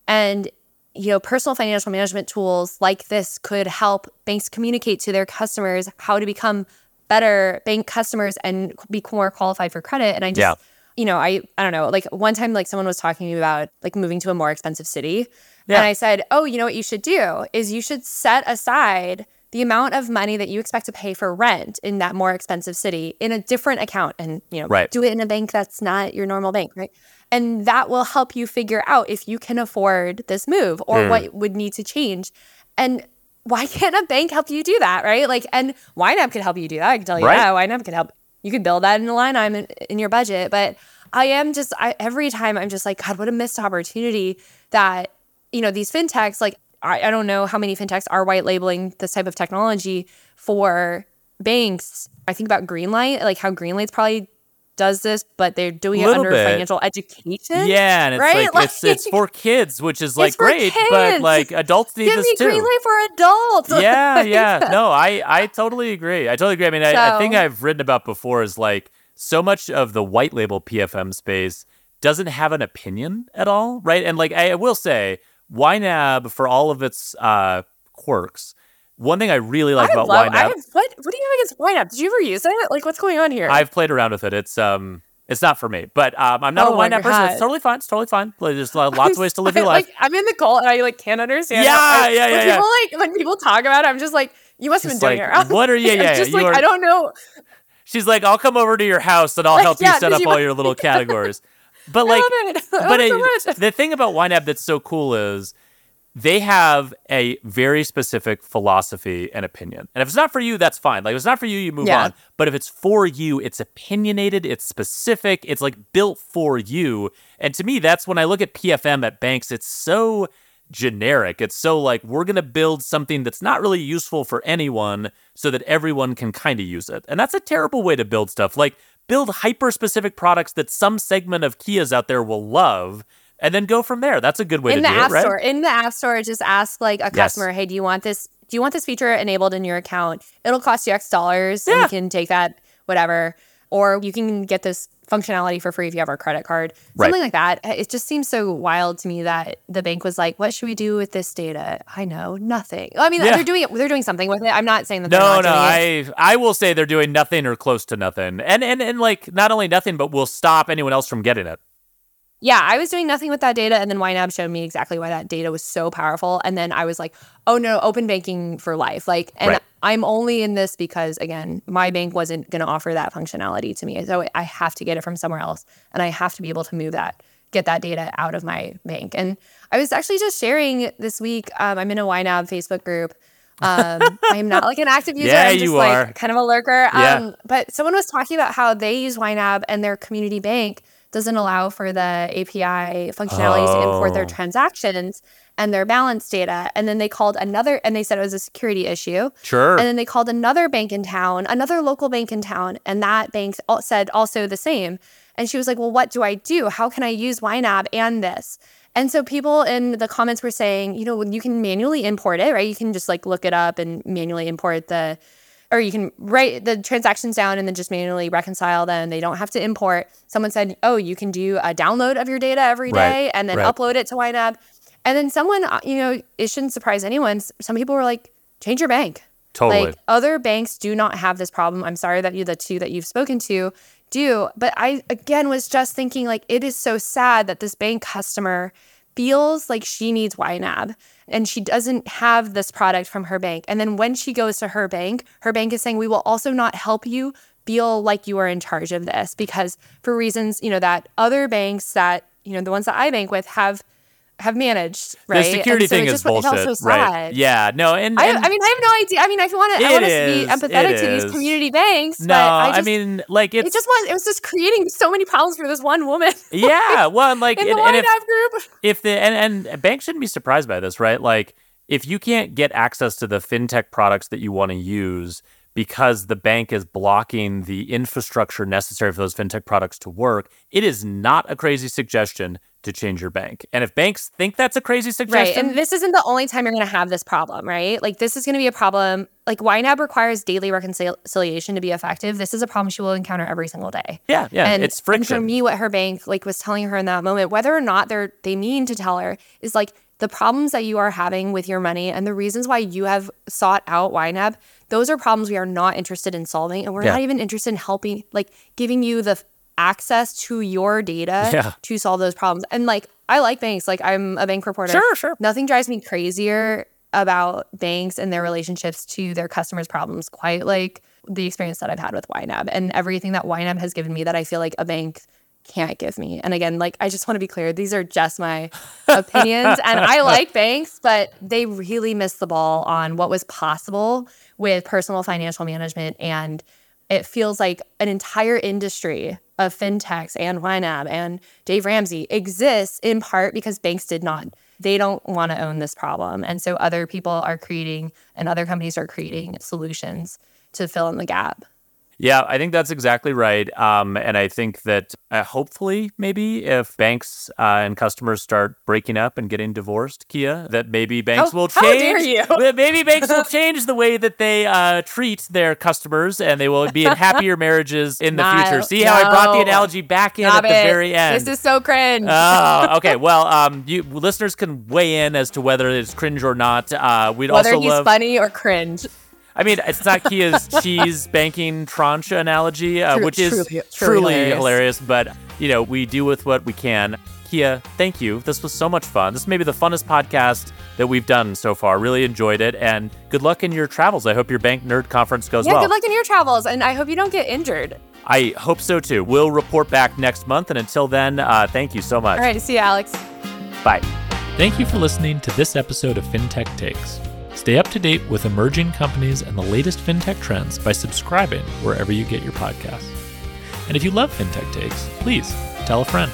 And you know, personal financial management tools like this could help banks communicate to their customers how to become better bank customers and be more qualified for credit. And I just, Yeah. you know, I I don't know. Like one time, like someone was talking to me about like moving to a more expensive city, Yeah. and I said, oh, you know what you should do is you should set aside the amount of money that you expect to pay for rent in that more expensive city in a different account, and you know, Right. do it in a bank that's not your normal bank, right? And that will help you figure out if you can afford this move or Hmm. what would need to change. And why can't a bank help you do that, right? Like, and YNAB could help you do that. I can tell you Right. that. YNAB could help. You could build that in a line item in, in your budget. But I am just, I, every time I'm just like, God, what a missed opportunity that, you know, these fintechs, like, I, I don't know how many fintechs are white labeling this type of technology for banks. I think about Greenlight, like how Greenlight's probably does this, but they're doing it under bit. financial education. Yeah, and it's Right? like, it's it's for kids, which is like great, but like adults need Give this me too. Greenlight for adults. yeah, yeah. No, I I totally agree. I totally agree. I mean, I, I think I've written about before is like so much of the white label PFM space doesn't have an opinion at all, right? And like I, I will say, YNAB for all of its uh, quirks. One thing I really like I about love, I have, what what do you have against YNAB? Did you ever use it? Like, what's going on here? I've played around with it. It's um, it's not for me, but um, I'm not Oh a YNAB person. It's totally fine. It's totally fine. Like, There's lo- lots of ways to live your life. Like, I'm in the cult and I like can't understand. Yeah, I- yeah, yeah, When yeah. people like when people talk about it, I'm just like, you must have been doing it wrong. what are you- I'm yeah, just you like, are- I don't know. She's like, I'll come over to your house and I'll Like, help yeah, you set up you- all your little categories. But I like, love it. I but love it it- so the thing about YNAB that's so cool is they have a very specific philosophy and opinion. And if it's not for you, that's fine. Like if it's not for you, you move Yeah. on. But if it's for you, it's opinionated, it's specific, it's like built for you. And to me, that's when I look at PFM at banks, it's so generic. It's so like we're going to build something that's not really useful for anyone so that everyone can kind of use it. And that's a terrible way to build stuff. Like build hyper specific products that some segment of Kiahs out there will love and then go from there. That's a good way in to the do app it, right? store, in the app store, just ask like a Yes. customer, hey, do you want this? Do you want this feature enabled in your account? It'll cost you X dollars, and Yeah. you can take that, whatever, or you can get this functionality for free if you have our credit card, Right. something like that. It just seems so wild to me that the bank was like, "What should we do with this data?" I know nothing. I mean, Yeah. they're doing it. They're doing something with it. I'm not saying that. they're No, no. I I will say they're doing nothing or close to nothing. And and and like not only nothing, but we'll stop anyone else from getting it. Yeah, I was doing nothing with that data, and then YNAB showed me exactly why that data was so powerful. And then I was like, "Oh no, open banking for life!" Like, and Right. I'm only in this because again, my bank wasn't going to offer that functionality to me, so I have to get it from somewhere else, and I have to be able to move that, get that data out of my bank. And I was actually just sharing this week. Um, I'm in a YNAB Facebook group. Um, I'm not like an active user. Yeah, I'm just you like are. kind of a lurker. Yeah. Um, but someone was talking about how they use YNAB and their community bank doesn't allow for the API functionalities to import their Oh. transactions and their balance data. And then they called another, and they said it was a security issue. Sure. And then they called another bank in town, another local bank in town, and that bank said also the same. And she was like, Well, what do I do? How can I use YNAB and this? And so people in the comments were saying, you know, you can manually import it, right? You can just like look it up and manually import the, or you can write the transactions down and then just manually reconcile them. They don't have to import. Someone said, oh, you can do a download of your data every day Right, and then right. upload it to YNAB. And then someone, uh, you know, it shouldn't surprise anyone. Some people were like, change your bank. Totally. Like other banks do not have this problem. I'm sorry that you, the two that you've spoken to, do. But I, again, was just thinking like, it is so sad that this bank customer feels like she needs YNAB and she doesn't have this product from her bank. And then when she goes to her bank, her bank is saying, we will also not help you feel like you are in charge of this because for reasons, you know, that other banks that, you know, the ones that I bank with have have managed, right? The security And so thing is just it felt bullshit. so right. Yeah. No, and, I, and I mean, I have no idea. I mean, I want to, I want to be empathetic to these community banks. no, but I, just, mean like it's it just was, it was just creating so many problems for this one woman yeah. Well, and like in and, the and if, group. if the and, and banks shouldn't be surprised by this, right? Like if you can't get access to the fintech products that you want to use because the bank is blocking the infrastructure necessary for those fintech products to work, it is not a crazy suggestion to change your bank. And if banks think that's a crazy suggestion. Right. And this isn't the only time you're going to have this problem, right? Like, this is going to be a problem. Like, YNAB requires daily reconciliation to be effective. This is a problem she will encounter every single day. yeah, yeah, and, it's and for me, what her bank like was telling her in that moment, whether or not they're they mean to tell her, is like the problems that you are having with your money and the reasons why you have sought out YNAB, those are problems we are not interested in solving. And we're yeah. not even interested in helping, like giving you the access to your data yeah. to solve those problems. And like, I like banks. Like, I'm a bank reporter. Sure, sure. Nothing drives me crazier about banks and their relationships to their customers' problems quite like the experience that I've had with YNAB and everything that YNAB has given me that I feel like a bank can't give me. And again, like I just want to be clear, these are just my opinions and I like banks, but they really missed the ball on what was possible with personal financial management and it feels like an entire industry of fintechs and YNAB and Dave Ramsey exists in part because banks did not. They don't want to own this problem. And so other people are creating and other companies are creating solutions to fill in the gap. Yeah, I think that's exactly right. Um, and I think that uh, hopefully, maybe if banks uh, and customers start breaking up and getting divorced, Kiah, that maybe banks oh, will change. How dare you? maybe banks will change the way that they uh, treat their customers, and they will be in happier marriages in the no, future. See no. how I brought the analogy back in Stop at the very end. This is so cringe. Oh, okay. Well, um, you listeners can weigh in as to whether it's cringe or not. Uh, we'd whether also he's love... funny or cringe. I mean, it's not Kiah's cheese banking tranche analogy, uh, true, which is truly, truly hilarious. hilarious. But you know, we do with what we can. Kia, thank you. This was so much fun. This may be the funnest podcast that we've done so far. Really enjoyed it, and good luck in your travels. I hope your Bank Nerd Conference goes yeah, well. good luck in your travels, and I hope you don't get injured. I hope so too. We'll report back next month, and until then, uh, thank you so much. All right, see you, Alex. Bye. Thank you for listening to this episode of FinTech Takes. Stay up to date with emerging companies and the latest fintech trends by subscribing wherever you get your podcasts. And if you love FinTech Takes, please tell a friend.